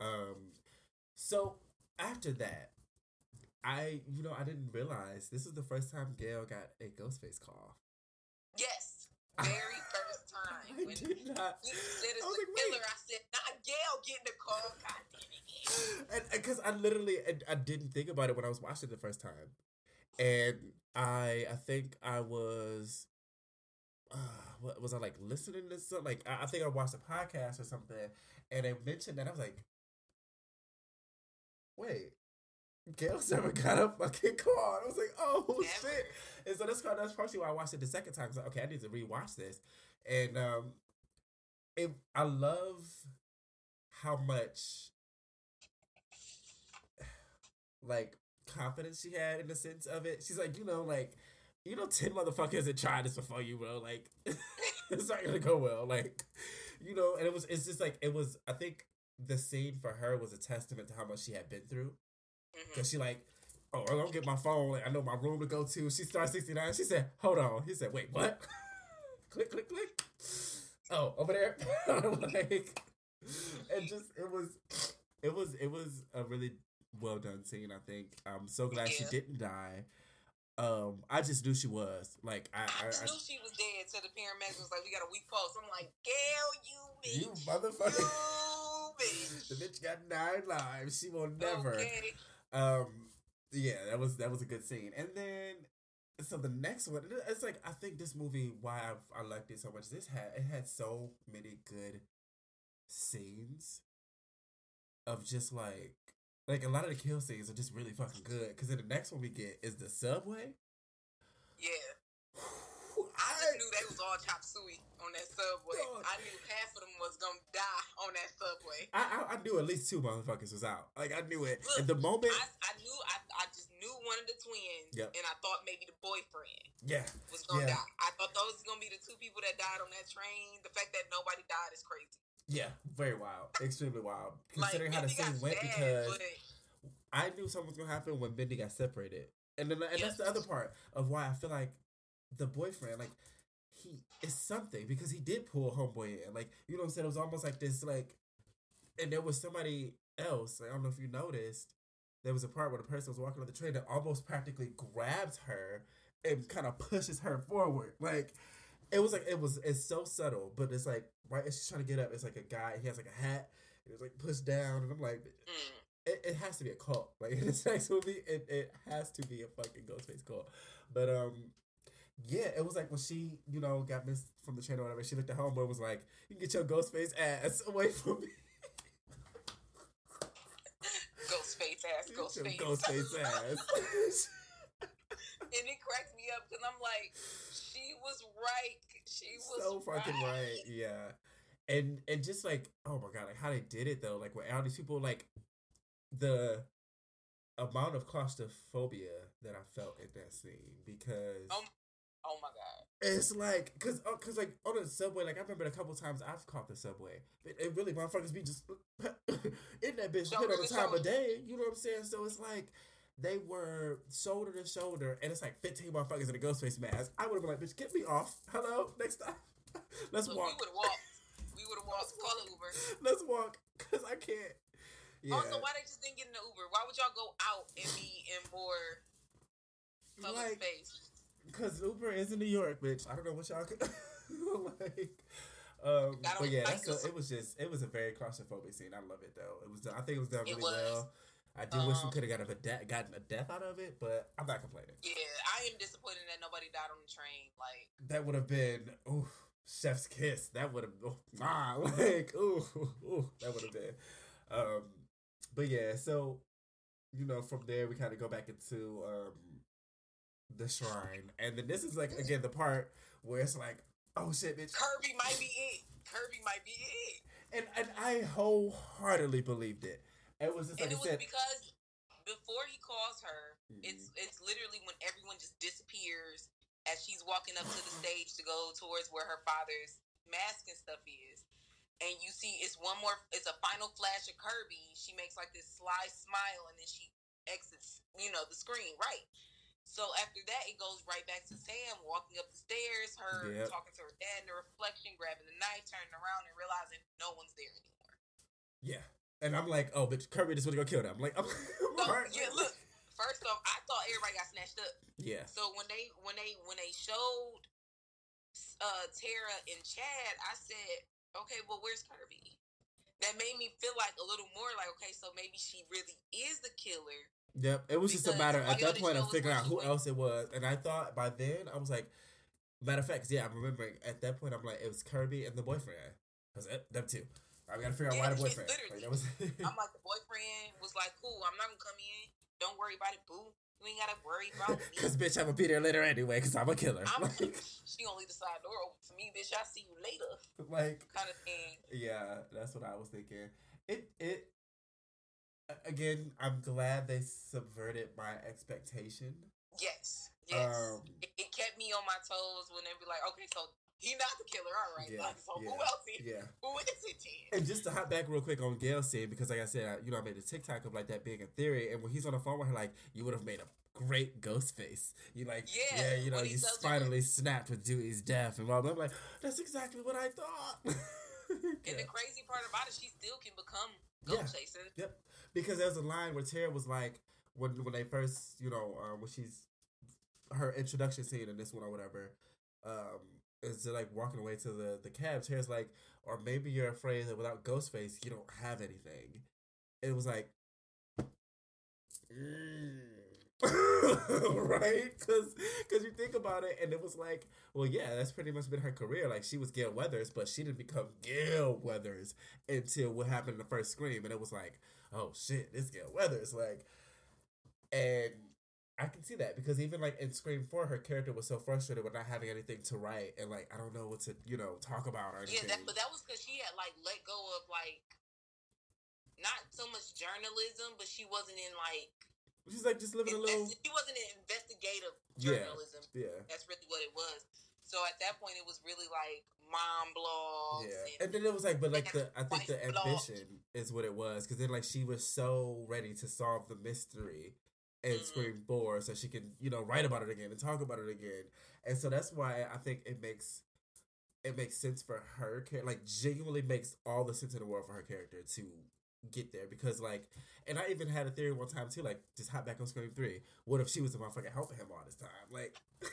Um, so after that, I you know I didn't realize this is the first time Gale got a Ghostface call. Yes. Very first time. I when did not. he said it's I was a like, wait. I said, not Gale getting the call. God damn it, because I literally I, I didn't think about it when I was watching it the first time, and I I think I was, uh, what was I like listening to something? Like I, I think I watched a podcast or something, and they mentioned that I was like, wait. Gale's never got a fucking call. I was like, oh Never. shit. And so that's that's partially why I watched it the second time. like, okay, I need to rewatch this. And um it I love how much like confidence she had in the sense of it. She's like, you know, like, you know, ten motherfuckers had tried this before you, bro. Like, it's not gonna go well. Like, you know, and it was, it's just like it was. I think the scene for her was a testament to how much she had been through. Mhm. Cause she like, oh, I don't get my phone. Like, I know my room to go to. She started sixty nine. She said, hold on. He said, wait, what? click, click, click. Oh, over there. like, and just it was, it was, it was a really well done scene. I think. I'm so glad she didn't die. Um, I just knew she was like I, I I, just I knew she was dead. So the paramedics was like, "We got a weak pulse." I'm like, "Gale, you bitch, you motherfucker. you bitch." the bitch got nine lives. She will never. Okay. Um, yeah, that was that was a good scene. And then so the next one, it's like I think this movie why I, I liked it so much. This had it had so many good scenes of just like like a lot of the kill scenes are just really fucking good. Because then the next one we get is the subway. Yeah. I just knew they was all chop suey on that subway. Dog. I knew half of them was gonna die on that subway. I, I I knew at least two motherfuckers was out. Like I knew it. Look, and the moment, I, I knew I, I just knew one of the twins, Yep. and I thought maybe the boyfriend yeah, was gonna Yeah. die. I thought those was gonna be the two people that died on that train. The fact that nobody died is crazy. Yeah, very wild, extremely wild. Like, Considering how the scene went, because but I knew something was gonna happen when Mindy got separated, and then and that's the other part of why I feel like the boyfriend, like he is something because he did pull homeboy in, like you know what I'm saying. It was almost like this, like, and there was somebody else. Like, I don't know if you noticed. There was a part where the person was walking on the train that almost practically grabs her and kind of pushes her forward, like. It was like it was it's so subtle, but it's like right as she's trying to get up, it's like a guy. He has like a hat. And it's like pushed down, and I'm like, mm, it, it has to be a cult. Like in this next movie, it, it has to be a fucking Ghostface cult. But um, yeah, it was like when she, you know, got missed from the channel or whatever. She looked at homeboy and was like, "You can get your Ghostface ass away from me." ghost face ass, Get ghost face. Ghostface ass. and it cracks me up because I'm like, she was right. She was so fucking right. Yeah. And and just like oh my god, like how they did it though, like with all these people, like the amount of claustrophobia that I felt in that scene because Oh, oh my god. It's like, cause, uh, cause like on the subway, like I remember a couple times I've caught the subway. It, it really motherfuckers be just in that bitch Shoulder hit on the time of day. You know what I'm saying? So it's like they were shoulder to shoulder, and it's like 15 motherfuckers in a ghost face mask. I would have been like, bitch, get me off. Hello, next time. Let's Look, walk. we would have walked. We would have walked. Call an Uber. Let's walk, cause I can't. Yeah, Also, why they just didn't get in the Uber? Why would y'all go out and be in more public like, space? cause Uber is in New York, bitch. I don't know what y'all could like. Um, but yeah, like that's it was just it was a very claustrophobic scene. I love it though. It was I think it was done It really was. well. I do wish we Um, could have gotten a de- gotten a death out of it, but I'm not complaining. Yeah, I am disappointed that nobody died on the train. Like, That would have been oof, chef's kiss. That would have oh, nah, like ooh, ooh that would have been. Um, but yeah, so you know, from there we kind of go back into um the shrine, and then this is like again the part where it's like, oh shit, bitch, Kirby might be it. Kirby might be it. and and I wholeheartedly believed it. It was just like and it was said, because before he calls her, Mhm. it's it's literally when everyone just disappears as she's walking up to the stage to go towards where her father's mask and stuff is. And you see it's one more it's a final flash of Kirby. She makes like this sly smile and then she exits, you know, the screen, right? So after that it goes right back to Sam walking up the stairs, her Yep. talking to her dad in the reflection, grabbing the knife, turning around and realizing no one's there anymore. yeah. And I'm like, oh, but Kirby just want to go kill them. I'm like, I'm, So alright. yeah, look. First off, I thought everybody got snatched up. yeah, So when they when they when they showed uh Tara and Chad, I said, okay, well, where's Kirby? That made me feel like a little more like, okay, so maybe she really is the killer. Yep, it was just a matter at that point of figuring out who went- else it was, and I thought by then I was like, matter of fact, yeah, I'm remembering at that point I'm like, it was Kirby and the boyfriend, cause it, them two. I gotta figure out why the boyfriend. literally. Like, that was I'm like, the boyfriend was like, cool, I'm not gonna come in. Don't worry about it, boo. You ain't gotta worry about me. Cause bitch, I'm gonna be there later anyway, cause I'm a killer. I'm Like, she gonna leave the side door open for me, bitch. I'll see you later, like, kind of thing. yeah, that's what I was thinking. It it again, I'm glad they subverted my expectation. Yes, yes. Um, it, it kept me on my toes when they be like, okay, so he not the killer, all right. Yeah, like, so yeah, who else is? Yeah. Who is it then? And just to hop back real quick on Gale's scene, because like I said, I, you know, I made a TikTok of like that being a theory, and when he's on the phone with her, like, you would have made a great ghost face. You like, Yeah, yeah, you know, he you finally snapped with Dewey's death and blah blah. I'm like, that's exactly what I thought. And the crazy part about it, she still can become Yeah. ghost chasing. Yep. Because there's a line where Tara was like, when when they first, you know, um, when she's her introduction scene in this one or whatever, um, is like walking away to the the cab. Tara's like, or maybe you're afraid that without Ghostface you don't have anything. It was like, mm. right? Because because you think about it, and it was like, well, yeah, that's pretty much been her career. Like she was Gale Weathers, but she didn't become Gale Weathers until what happened in the first Scream, and it was like, oh shit, this Gale Weathers, like, and I can see that because even like in Scream Four, her character was so frustrated with not having anything to write, and like I don't know what to you know talk about or Yeah, anything. that, but that was because she had like let go of like not so much journalism, but she wasn't in like She's like just living a little, she wasn't in investigative journalism. yeah. That's really what it was. So at that point, it was really like mom blogs. Yeah, and, and then it was like, but like the I think the ambition is what it was because then like she was so ready to solve the mystery in Mhm. Scream Four, so she can you know write about it again and talk about it again, and so that's why I think it makes it makes sense for her char- like genuinely makes all the sense in the world for her character to get there because like and I even had a theory one time too like just hop back on Scream Three. What if she was the motherfucker helping him all this time like.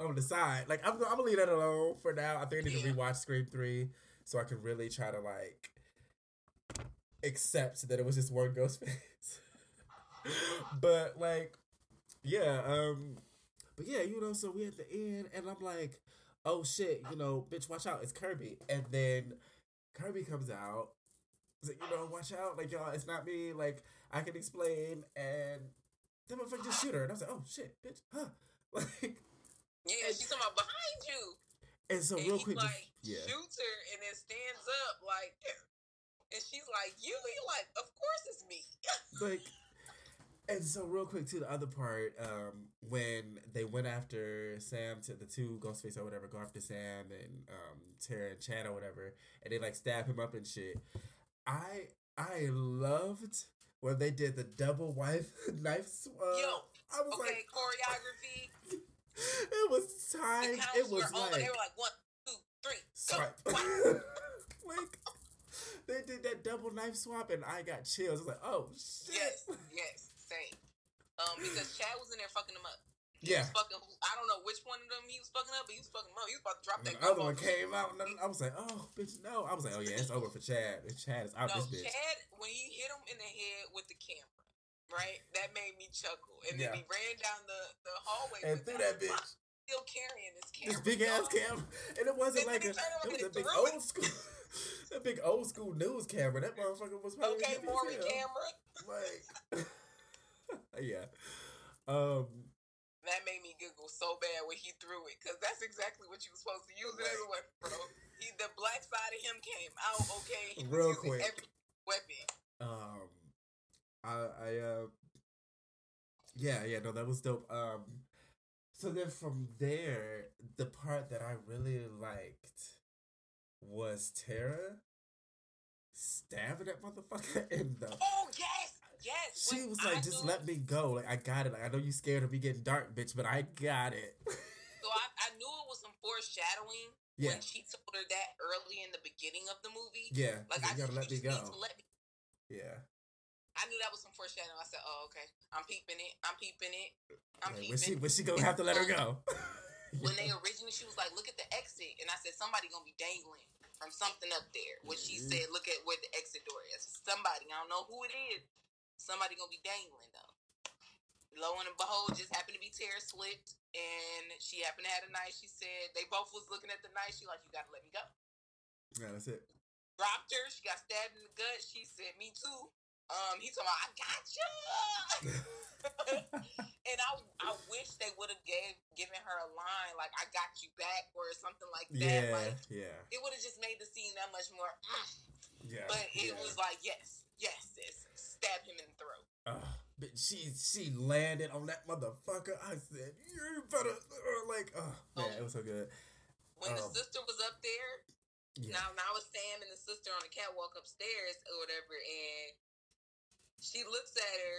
on the side, like I'm, I'm gonna leave that alone for now. I think I need to rewatch Scream Three so I can really try to like accept that it was just one ghost face. But like, yeah, um, but yeah, you know, so we at the end, and I'm like, oh shit, you know, bitch, watch out, it's Kirby, and then Kirby comes out. Like, you know, watch out, like y'all, it's not me. Like I can explain, and the motherfucker just shoot her, and I was like, oh shit, bitch, huh? Like, yeah, she's talking about behind you. and so and real quick, like just, yeah. shoots her and then stands up like, and she's like, "You?" He like, "Of course it's me." like and so real quick to the other part um when they went after sam to the two ghostface or whatever go after sam and um tara and chad or whatever and they like stab him up and shit i i loved when they did the double wife knife swap Yo, i was okay, like choreography. it was time it was like They were like one, two, three, swipe. Like they did that double knife swap and I got chills. I was like, oh shit. yes, yes, same. Um, because Chad was in there fucking him up. He Yeah. was fucking. I don't know which one of them he was fucking up, but he was fucking him up. He was about to drop And that. the other one came out, and I was like, "Oh, bitch, no!" I was like, "Oh yeah, it's over for Chad. It's Chad is out No, this bitch." Chad, when he hit him in the head with the camera, right? That made me chuckle. And then Yeah. he ran down the, the hallway And threw that bitch. still carrying this camera. this big ass camera, and it wasn't And like a, he turned around it was a big threw it. old school, a big old school news camera. That motherfucker was probably Okay, Maury camera. Like, yeah. Um, That made me giggle so bad when he threw it, because that's exactly what you were supposed to use it as a weapon, bro. He, the black side of him came out okay. He was Real using quick. Every weapon. um, I, I, uh, yeah, yeah, no, that was dope. Um, so then from there, the part that I really liked was Tara stabbing that motherfucker in the. Oh yes, yes. She was I like, "Just knew- let me go. Like I got it. Like I know you scared of me getting dark, bitch, but I got it." So I, I knew it was some foreshadowing yeah, when she told her that early in the beginning of the movie. yeah. Like you I gotta just, let me go. to let me. Yeah. I knew that was some foreshadowing. I said, "Oh, okay. I'm peeping it. I'm peeping it. I'm Like, peeping." when she when she gonna have to let her go. when they originally she was like, "Look at the exit," and I said, "Somebody gonna be dangling from something up there." When she Mhm. said, "Look at where the exit door is," somebody I don't know who it is. Somebody gonna be dangling though. Lo and behold, just happened to be Tara slipped, and she happened to have a knife. She said they both was looking at the knife. She like, "You gotta let me go." yeah, that's it. Dropped her. She got stabbed in the gut. She said, "Me too." Um, he told me, "I got you." and I, I wish they would have gave given her a line like "I got you back" or something like that. yeah, Like yeah, it would have just made the scene that much more. mm. yeah. But it yeah. was like, yes, yes, sis, stab him in the throat. Uh, but she she landed on that motherfucker. I said, "You better uh, like." Oh man, it was so good. When the Um, sister was up there, Yeah, now now it's Sam and the sister on the catwalk upstairs or whatever, and she looks at her.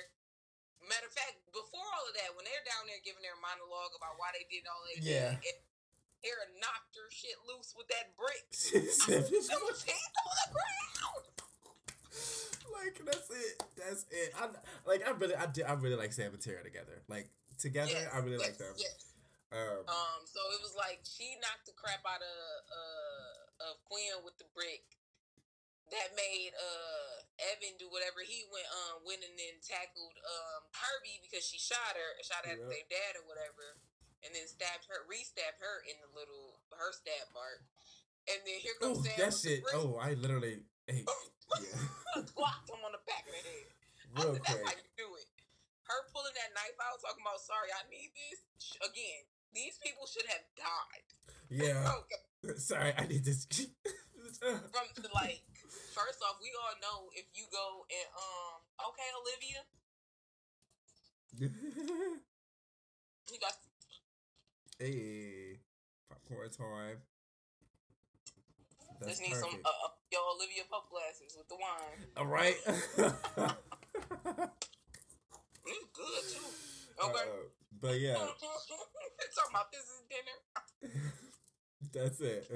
Matter of fact, before all of that, when they're down there giving their monologue about why they did all that, Yeah. and Tara knocked her shit loose with that brick. she said, was on the ground. like that's it. That's it. I like. I really, I did. I really like Sam and Tara together. Like together, Yes, I really yes, like them. Yes. Um, Um, so it was like she knocked the crap out of uh of Quinn with the brick. That made uh Ethan do whatever he went um went and then tackled um Kirby because she shot her, shot at Yeah. their dad or whatever, and then stabbed her, re-stabbed her in the little her stab mark. And then here comes Sam that shit. Oh, I literally. Hey, yeah. Clocked him on the back of the head. I Real said, that's how you do it. Her pulling that knife out, talking about, sorry, I need this. Again, these people should have died. Yeah. Okay. Sorry, I need this. From the, like, first off, we all know if you go and um, okay, Olivia, you got hey, popcorn time. That's just need some perfect. uh, uh, yo Olivia pup glasses with the wine. All right. It's good too. Okay. Uh, but yeah, Talking about this is dinner. that's it.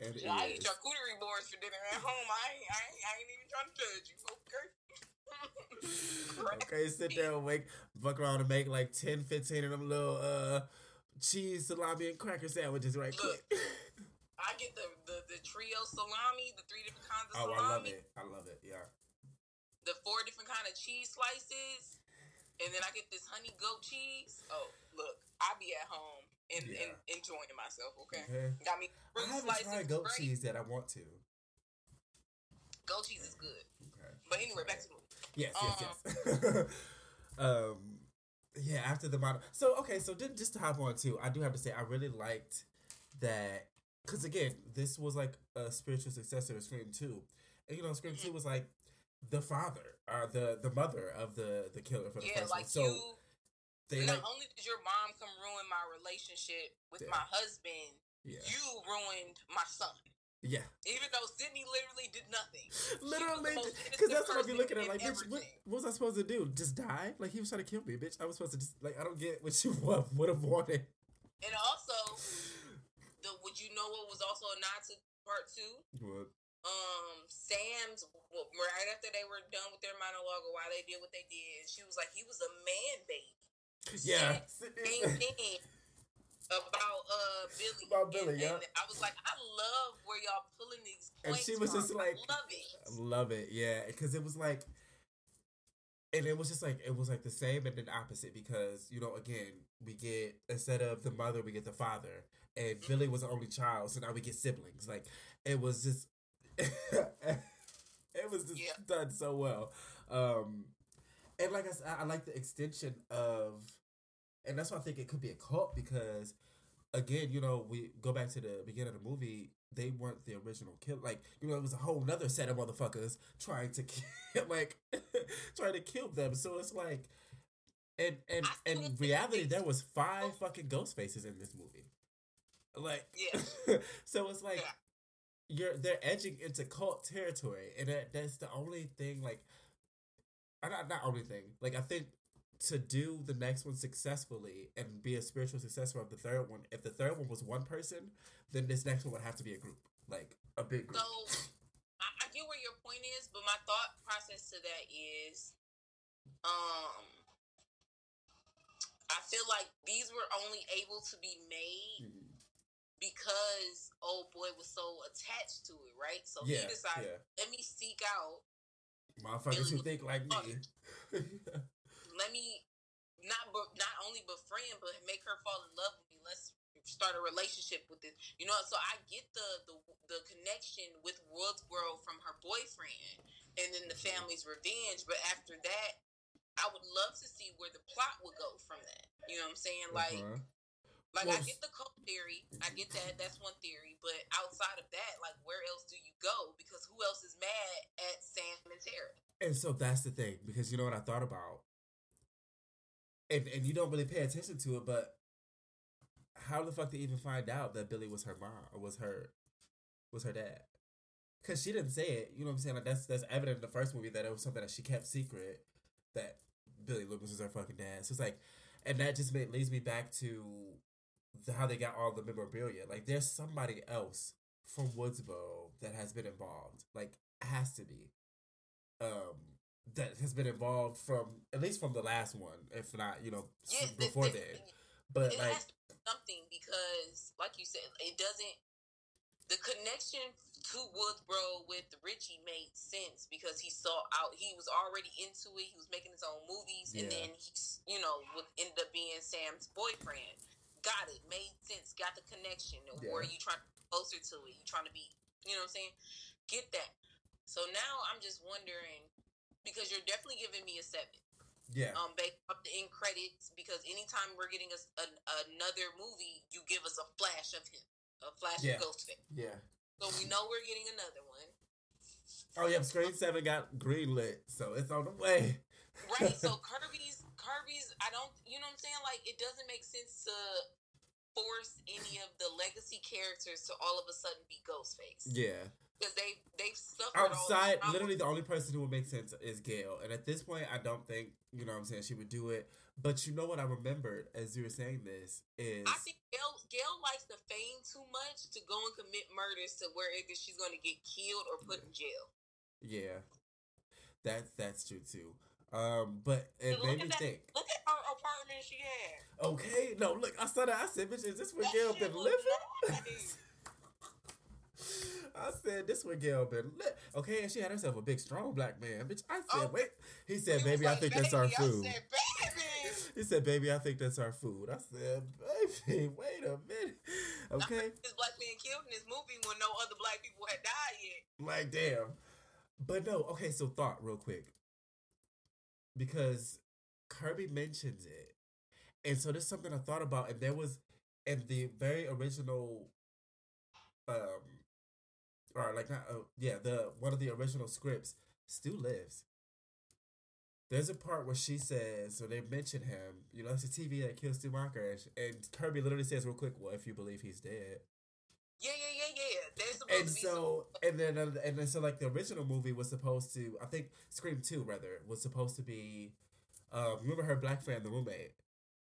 and it I eat is. charcuterie boards for dinner at home. I ain't, I ain't, I ain't even trying to judge you. Okay. Okay, sit there and wake, fuck around and make like 10, 15 of them little uh cheese, salami, and cracker sandwiches right quick. I get the, the the trio salami, the three different kinds of oh, salami, I love it. I love it. Yeah. the four different kind of cheese slices, and then I get this honey goat cheese. Oh, look, I be at home and, and enjoying myself. Okay, got me I haven't tried goat cheese that I want to. Goat cheese is good, Okay. but anyway, back to the movie. Yes, yes, yes. um, yeah. After the model, so okay. So then, just to hop on too, I do have to say I really liked that because again, this was like a spiritual successor of Scream Two, and you know, Scream Two was like the father or the the mother of the the killer for the Yeah, first like one. So you. they not like only did your mom come ruin my relationship with Yeah. my husband, yeah you ruined my son. yeah Even though Sidney literally did nothing. literally because that's what I'd be looking at like bitch what, what was I supposed to do just die like he was trying to kill me bitch I was supposed to just like I don't get what you would have wanted And also, the would you know what was also a nod to part two? what Um, Sam's well, right after they were done with their monologue or why they did what they did, she was like, he was a man baby. yeah Same thing about uh Billy. About Billy, and, yeah. and I was like, I love where y'all pulling these And she was from. just like- I love it. love it yeah because it was like and it was just like it was like the same and then opposite because you know again we get instead of the mother we get the father and Billy was the only child so now we get siblings. Like it was just it was just Yeah. done so well. Um and like I said I like the extension of and that's why I think it could be a cult because again you know we go back to the beginning of the movie they weren't the original kill like you know it was a whole nother set of motherfuckers trying to kill like trying to kill them. So it's like and and in reality there was five fucking ghost faces in this movie like Yeah. so it's like Yeah. you're they're edging into cult territory and that, that's the only thing like not not only thing like i think to do the next one successfully and be a spiritual successor of the third one if the third one was one person then this next one would have to be a group like a big group So I, I get where your point is, but my thought process to that is, um, I feel like these were only able to be made Mhm. Because old boy was so attached to it, right? So yeah he decided, yeah let me seek out, motherfuckers who think like me let me not not only befriend, but make her fall in love with me. Let's start a relationship with this. You know, so I get the the the connection with Woodsboro from her boyfriend, and then the family's revenge. But after that, I would love to see where the plot would go from that. You know what I'm saying? Like. Uh-huh. Like I get the cult theory, I get that. That's one theory, but outside of that, like where else do you go? Because who else is mad at Sam and Tara? And so that's the thing, because you know what I thought about? And and you don't really pay attention to it, but how the fuck did even find out that Billy was her mom or was her was her dad? Cause she didn't say it. You know what I'm saying? Like that's that's evident in the first movie that it was something that she kept secret that Billy Loomis was her fucking dad. So it's like and that just made, leads me back to how they got all the memorabilia. Like there's somebody else from Woodsboro that has been involved. Like has to be um that has been involved from at least from the last one, if not, you know, Yeah, before the- then. But like, has to be something because, like you said, it doesn't. The connection to Woodsboro with Richie made sense because he saw out. He was already into it. He was making his own movies, and then he's, you know, would end up being Sam's boyfriend. Got it. Made sense. Got the connection. Yeah. Or you trying to be closer to it. You trying to be, you know what I'm saying? Get that. So now I'm just wondering because you're definitely giving me a seven yeah, um based up the end credits because anytime we're getting us an, another movie, you give us a flash of him, a flash Yeah. of Ghostface. yeah. So we know we're getting another one, Oh yeah, Scream Seven got green lit, so it's on the way. right? So Kirby's Kirby's, I don't, you know what I'm saying? Like it doesn't make sense to force any of the legacy characters to all of a sudden be Ghostface yeah. because they they've suffered Outside, literally the only person who would make sense is Gale, and at this point, I don't think you know what I'm saying she would do it. But you know what I remembered as you were saying this is I think Gale, Gale likes the fame too much to go and commit murders to where either she's going to get killed or put in jail. yeah, that that's true too. Um, but it Look made me that- think. Look at her apartment she had. Okay, no, look, I saw that. I said, bitch, is this where That Gale been living? I said, this where Gale been lit. Okay, and she had herself a big, strong black man. Bitch, I said, Oh. wait. He said, baby, I think that's our food. said. He said, baby, I think that's our food. I said, baby, wait a minute. Okay. This black man killed in this movie when no other black people had died yet. Like, damn. But no, okay, so thought real quick. Because Kirby mentions it. And so there's something I thought about, and there was in the very original um or like not uh, yeah, the one of the original scripts, still lives. There's a part where she says, so they mention him, you know, it's a TV that kills Stu Macher, and, and Kirby literally says real quick, well, if you believe he's dead. Yeah, yeah, yeah. There's supposed and to be so and then uh, and then so like the original movie was supposed to I think Scream Two rather was supposed to be um remember her black friend the roommate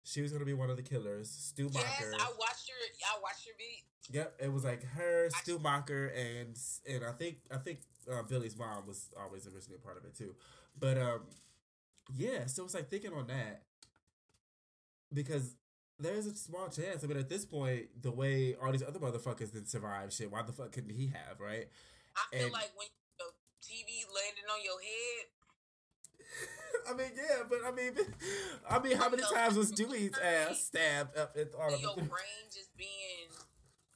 she was gonna be one of the killers Stu. Macher Yes, I watched your, I watched your beat. yep it was like her Stu Macher and and I think I think uh, Billy's mom was always originally a part of it too but um yeah so it's like thinking on that because there's a small chance. I mean, at this point, the way all these other motherfuckers didn't survive shit, why the fuck couldn't he have, right? I feel like when the TV landed on your head, I mean, yeah, but I mean, I mean, how many times was Dewey's ass stabbed up in all of your brain just being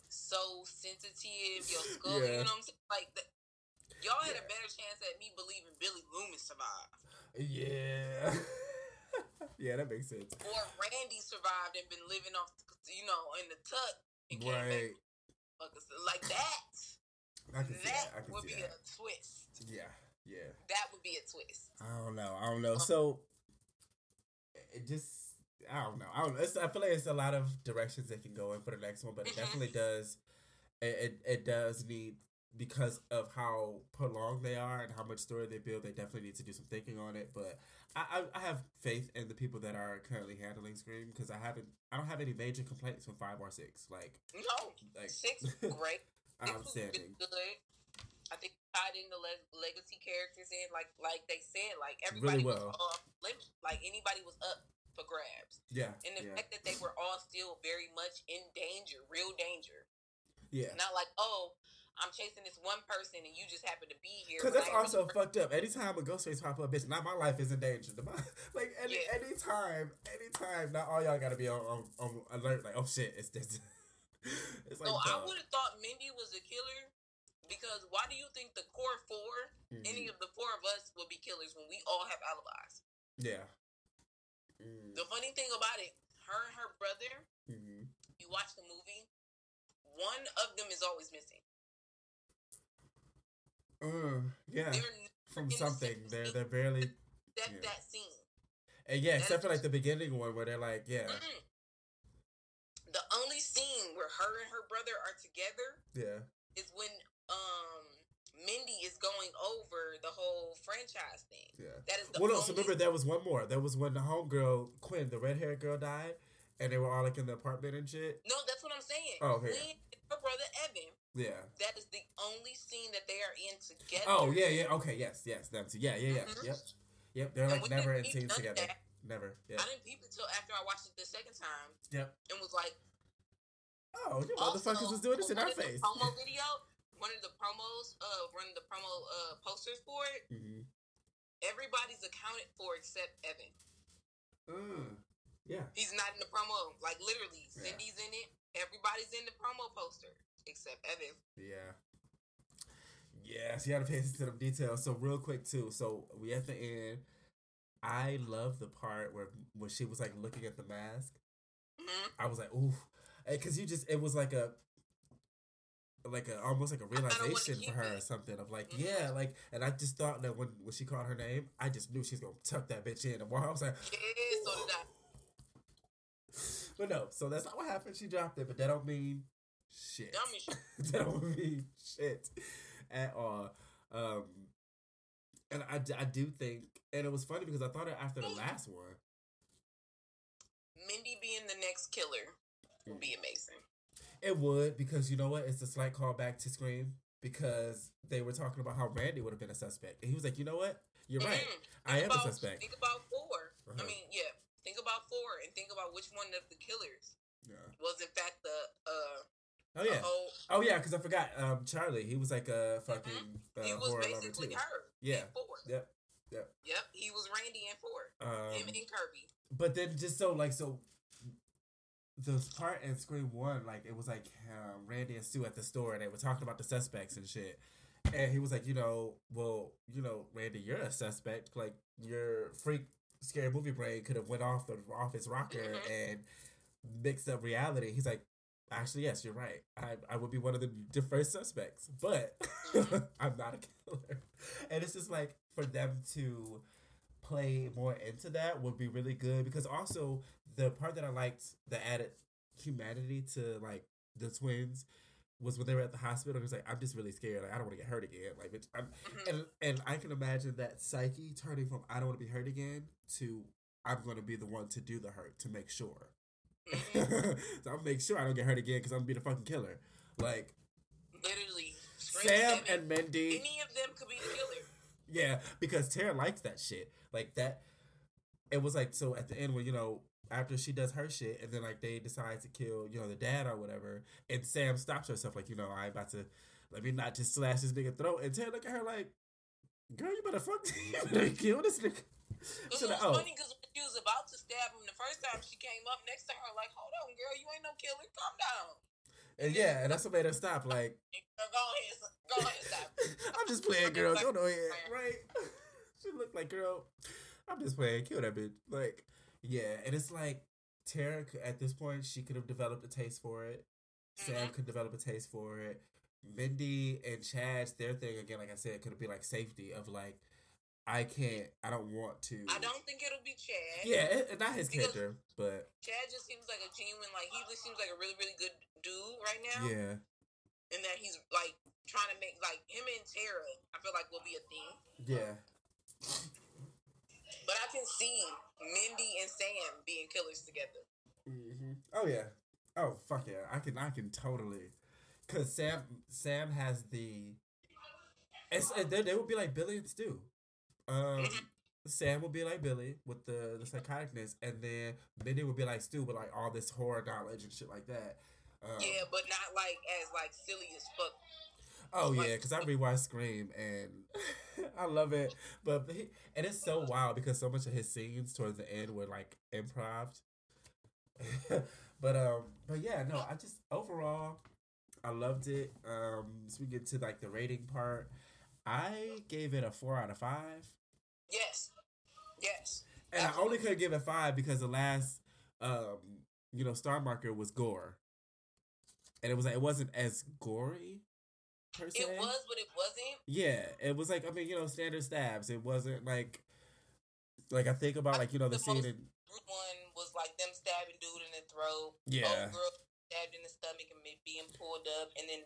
so sensitive, your skull, Yeah. you know what I'm saying? Like, the, y'all had a better chance at me believing Billy Loomis survived. Yeah, yeah, that makes sense. Or Randy survived and been living off, you know, in the tut and Right, Like that. I can see that. I That would be that. a twist. Yeah, yeah. That would be a twist. I don't know. I don't know. So it just I don't know. I don't know. It's, I feel like it's a lot of directions they can go in for the next one, but it Mhm. definitely does. It, it it does need because of how prolonged they are and how much story they build. They definitely need to do some thinking on it. But I I, I have faith in the people that are currently handling Scream because I haven't I don't have any major complaints from five or six. Like No, like six great. Outstanding. good. I think tied in the le- legacy characters in like like they said like everybody Really well. was off limit. Like anybody was up for grabs, Yeah, and the yeah, fact that they were all still very much in danger, real danger. yeah. Not like oh, I'm chasing this one person and you just happen to be here. Because that's I also fucked up. Anytime a Ghostface pop up, bitch, now my life is in danger. Like any Yeah. anytime, anytime, not all y'all gotta be on, on, on alert. Like, oh shit, it's this. it's like, So I would have thought Mindy was a killer because why do you think the core 4 Mhm. any of the four of us would be killers when we all have alibis? yeah. Mm, The funny thing about it, her and her brother, mhm. you watch the movie, one of them is always missing. Uh, yeah, They're from in the something. They're they're barely. that Yeah. that scene. And yeah, That except for like the beginning one where they're like, yeah, Mm-mm. The only scene where her and her brother are together yeah, is when um Mindy is going over the whole franchise thing. yeah. That is the Well, no, so remember there was one more. There was when the homegirl Quinn, the red haired girl, died, and they were all like in the apartment and shit. No, that's what I'm saying. Oh, okay. When her brother Ethan, Yeah. that is the only scene that they are in together. Oh yeah, yeah. Okay, yes, yes. Them two. Yeah, yeah, yeah. Mhm. Yep, yep. They're And like never in scenes together. Never. Yeah. I didn't peep until after I watched it the second time Yep. and was like, Oh, you motherfuckers was doing this in our face. Promo video, one of the promos, uh, one of the promo uh posters for it. hmm Everybody's accounted for except Ethan. Uh, yeah. He's not in the promo. Like literally, Yeah. Cindy's in it. Everybody's in the promo poster except Ethan. Yeah. Yes, you gotta pay attention to them details. So real quick too. So we at the end. I love the part where when she was like looking at the mask. hmm I was like, ooh, because you just it was like a like a almost like a realization for her or something of like Mhm. yeah like and I just thought that when when she called her name I just knew she's gonna tuck that bitch in and while I was like Yeah, so did I. but no so that's not what happened she dropped it but that don't mean shit Dummy shit. that mean shit at all um and I, I do think and it was funny because I thought it after the last one Mindy being the next killer would be amazing. It would because you know what? It's a slight callback to Scream because they were talking about how Randy would have been a suspect, and he was like, "You know what? You're right. Mhm. I Think am about, a suspect." Think about 4 I Uh-huh. mean, yeah. Think about four and think about which one of the killers Yeah. was in fact the uh Oh yeah. whole Oh yeah. Because I forgot. Um, Charlie. He was like a fucking uh, Mm-hmm. he was horror lover basically her. Yeah. Four. Yep. Yep. He was Randy in four. Him Um, and Kirby. but then just so like so. The part in Scream One, like it was like um, Randy and Stu at the store, and they were talking about the suspects and shit. And he was like, you know, well, you know, Randy, you're a suspect. Like your freak scary movie brain could have went off the off his rocker Mhm. and mixed up reality. He's like, actually, yes, you're right. I I would be one of the, first suspects, but. I'm not a killer. And it's just like for them to play more into that would be really good because also the part that I liked the added humanity to like the twins was when they were at the hospital. It was like I'm just really scared. Like I don't want to get hurt again. Like bitch, I'm, Mhm. and and I can imagine that psyche turning from I don't want to be hurt again to I'm going to be the one to do the hurt to make sure. So I'll make sure I don't get hurt again because I'm gonna be the fucking killer. Like Literally. Sam and Mindy. Any of them could be the killer. Yeah, because Tara likes that shit. Like that. It was like so at the end when you know after she does her shit and then like they decide to kill you know the dad or whatever and Sam stops herself like you know I'm about to let me not just slash this nigga throat and Tara look at her like girl, you better fuck, you better kill this nigga. It was oh. funny because she was about to stab him the first time, she came up next to her like, "Hold on, girl, you ain't no killer. Calm down." And yeah, and that's what made her stop. Like, Girl, Go ahead, go ahead, stop. I'm just playing, girl. Don't go ahead, right? she looked like, girl. I'm just playing. Kill that bitch. Like, yeah, and it's like Tara at this point she could have developed a taste for it. Sam Mhm. could develop a taste for it. Mindy and Chad's their thing again, like I said, could be like safety of like, I can't, I don't want to. I don't think it'll be Chad. Yeah, it, not his character, but Chad just seems like a genuine, like he just seems like a really, really good dude right now. yeah, And that he's like trying to make like him and Tara. I feel like will be a thing. yeah, But I can see Mindy and Sam being killers together. hmm Oh yeah. Oh fuck yeah. I can I can totally. Cause Sam Sam has the. It's they, they would be like Billy and Stu. Um, Sam would be like Billy with the the psychoticness, and then Mindy would be like Stu with like all this horror knowledge and shit like that. Um, Yeah, but not like as like silly as fuck. Oh yeah, because I rewatched Scream and I love it. But he, and it's so wild because so much of his scenes towards the end were like improv. but um, but yeah, no, I just overall I loved it. Um, so we get to like the rating part. I gave it a four out of five, Yes, yes. and I only could give it five because the last um, you know, star marker was gore, and it was like it wasn't as gory per se. It was, but it wasn't. Yeah, it was like I mean, you know, standard stabs. It wasn't like like I think about like you know the The scene in Group one was like them stabbing dude in the throat. Yeah. Girl stabbed in the stomach and being pulled up, and then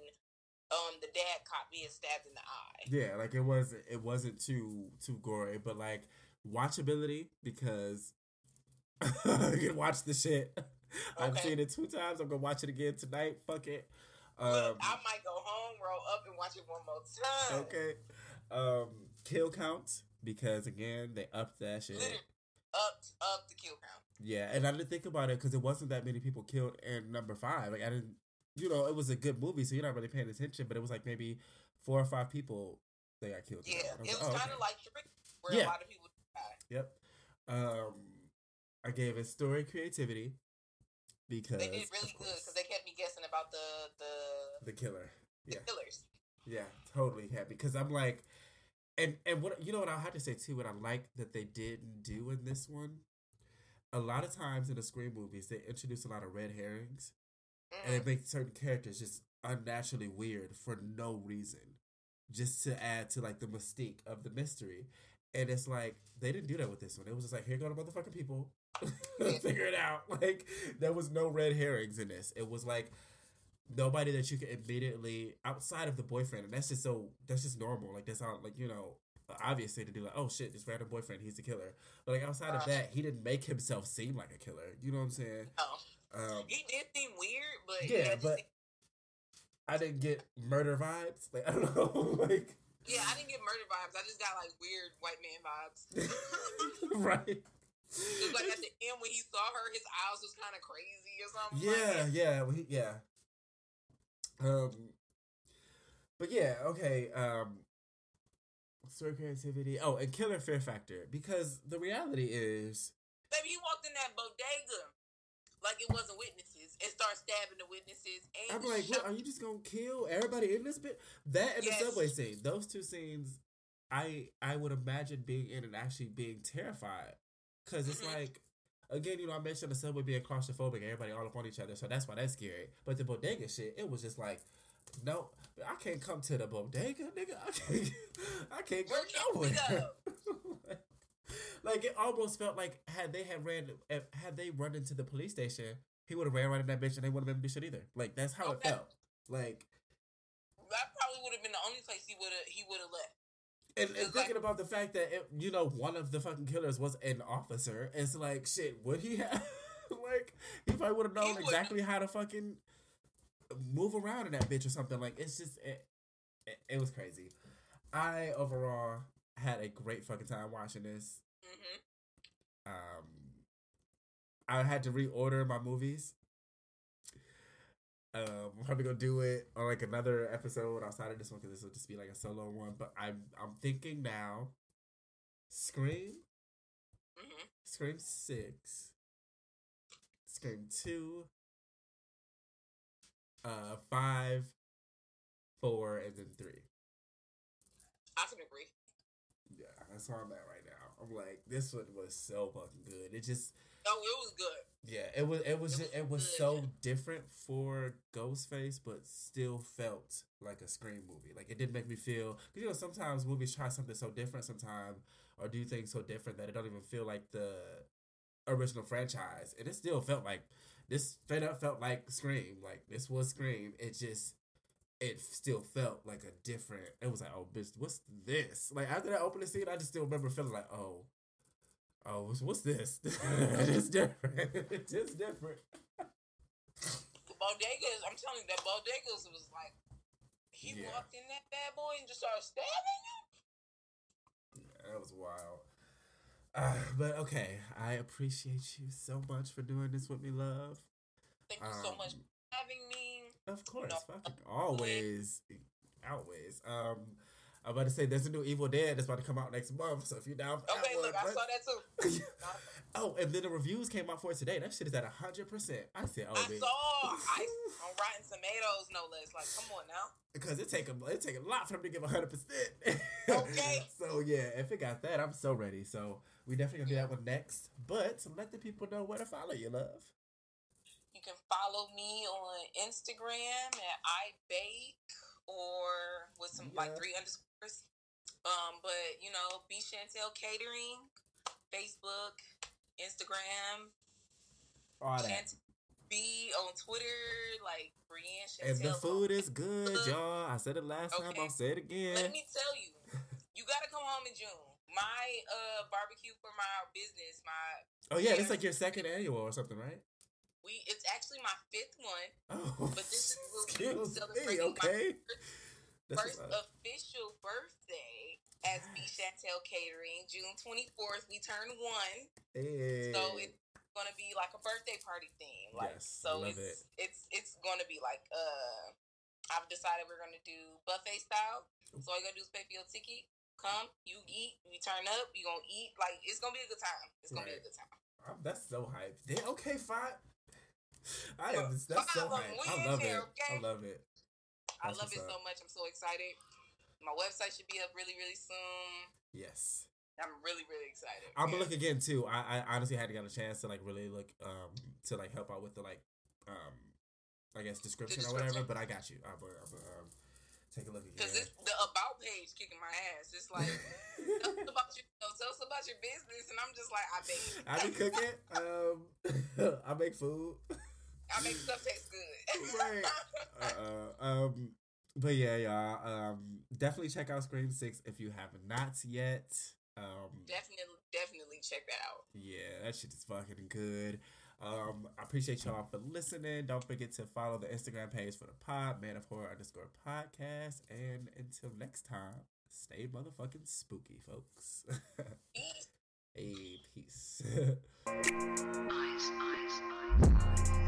um the dad cop being stabbed in the eye. yeah, like it wasn't it wasn't too too gory, but like watchability because you can watch the shit. I've seen it two times. I'm gonna watch it again tonight. Fuck it. Um, Look, I might go home, roll up, and watch it one more time. okay. Um, kill counts because again they upped that shit. Literally, up up the kill count. Yeah, and I didn't think about it because it wasn't that many people killed in number five. Like I didn't, you know, it was a good movie, so you're not really paying attention. But it was like maybe four or five people they got killed. Yeah, it was oh, kind of okay. like where Yeah. a lot of people died. Yep. Um, I gave it story creativity because They did really good because they kept me guessing about the the, the killer. the Yeah, killers. yeah, totally happy because I'm like, and and what you know what I had to say too. What I like that they didn't do in this one. A lot of times in the Scream movies, they introduce a lot of red herrings. And it makes certain characters just unnaturally weird for no reason, just to add to like the mystique of the mystery. And it's like they didn't do that with this one. It was just like here go the motherfucking people, figure it out. Like there was no red herrings in this. It was like nobody that you could immediately outside of the boyfriend, and that's just so that's just normal. Like that's how like you know obviously to do like oh shit this random boyfriend he's the killer. But like outside of Uh. that, he didn't make himself seem like a killer. You know what I'm saying? Oh, Um, he did seem weird, but yeah, just- but I didn't get murder vibes. Like I don't know, like yeah, I didn't get murder vibes. I just got like weird white man vibes. right. Just like at the end when he saw her, his eyes was kind of crazy or something. Yeah, like, yeah, well, he, yeah. Um, but yeah, okay. Um, story creativity. Oh, and killer fear factor because the reality is, baby, he walked in that bodega like it wasn't witnesses and start stabbing the witnesses. And I'm like, what, are you just gonna kill everybody in this bit? That and Yes. the subway scene. Those two scenes, I I would imagine being in and actually being terrified, because it's Mhm. like. Again, you know, I mentioned the subway being claustrophobic, everybody all up on each other, so that's why that's scary. But the bodega shit, it was just like, no, I can't come to the bodega, nigga. I can't, I can't go Where can we nowhere. like it almost felt like had they had ran, had they run into the police station, he would have ran right in that bitch, and they wouldn't have been do shit either. Like that's how Okay. it felt. Like that probably would have been the only place he would have he would have left. And, and It's like- thinking about the fact that it, you know one of the fucking killers was an officer, it's like shit. Would he have like he probably would have known exactly how to fucking move around in that bitch or something. Like it's just it, it, it was crazy. I overall had a great fucking time watching this. Hmm Um, I had to reorder my movies Um, I'm probably gonna do it on like another episode outside of this one because this will just be like a solo one. But I'm I'm thinking now, Scream, hmm Scream Six, Scream Two, uh, Five, Four, and then Three. I can agree. Yeah, that's where I'm at right now. I'm like, this one was so fucking good. It just Oh, it was good. Yeah, it was it was It just, was it was so different for Ghostface, but still felt like a Scream movie. Like it didn't make me feel because you know sometimes movies try something so different sometimes or do things so different that it don't even feel like the original franchise, and it still felt like this straight up felt like Scream. Like this was Scream. It just it still felt like a different. It was like oh bitch, what's this? Like after that opening scene, I just still remember feeling like oh. Oh, what's, what's this? it's different. it's just different. Bodegas, I'm telling you, that Bodegas was like, he Yeah. walked in that bad boy and just started stabbing him. Yeah, that was wild. Uh, but okay, I appreciate you so much for doing this with me, love. Thank you so Um, much for having me. Of course, No. fucking always, always. Um, I'm about to say there's a new Evil Dead that's about to come out next month. So if you're down for that Okay, one, look, I let's- saw that too. oh, and then the reviews came out for it today. That shit is at hundred percent. I said, oh, I bitch. saw I, on Rotten Tomatoes, no less. Like, come on now. because it take a it take a lot for them to give hundred percent. Okay. so yeah, if it got that, I'm so ready. So we definitely gonna do that one next. But let the people know where to follow you, love. You can follow me on Instagram at I bake or with some like three underscores. Um, but you know, B Chantel Catering, Facebook, Instagram, All that. Chant B on Twitter, like BreAnn Chantel. And the food is good, y'all. I said it last time. Okay. I'll say it again. Let me tell you, you gotta come home in June. My uh barbecue for my business, my oh yeah, it's like your second annual or something, right? We it's actually my fifth one. Oh, But this is me. celebrating my Okay, That's first up. official birthday as B Chantel Catering. June twenty fourth, we turn one, Hey. so it's gonna be like a birthday party theme. Like Yes, so, love it's it's it's gonna be like uh, I've decided we're gonna do buffet style. So all you gotta do is pay for your ticket. Come, you eat, you turn up, you gonna eat. Like it's gonna be a good time. It's gonna be a good time. I'm, that's so hype. Okay, fine. I am. That's so five hype. I love it. there, I love it. I love it what's so much. I'm so excited. My website should be up really, really soon. Yes. I'm really, really excited. I'm gonna Yeah. look again too. I, I honestly hadn't got a chance to like really look um to like help out with the like um I guess description, or whatever. But I got you. I'm I'm um, take a look again. Because the about page kicking my ass. It's like tell us about your, no, tell us about your business, and I'm just like, I bake. I be cooking. Um, I make food. I make stuff taste good. Right. Uh, um, but yeah, y'all. Um, definitely check out Scream Six if you have not yet. Um, definitely, definitely check that out. Yeah, that shit is fucking good. Um, I appreciate y'all for listening. Don't forget to follow the Instagram page for the pod, man of horror underscore podcast. And until next time, stay motherfucking spooky, folks. Peace. hey, peace. Eyes, eyes, eyes, eyes.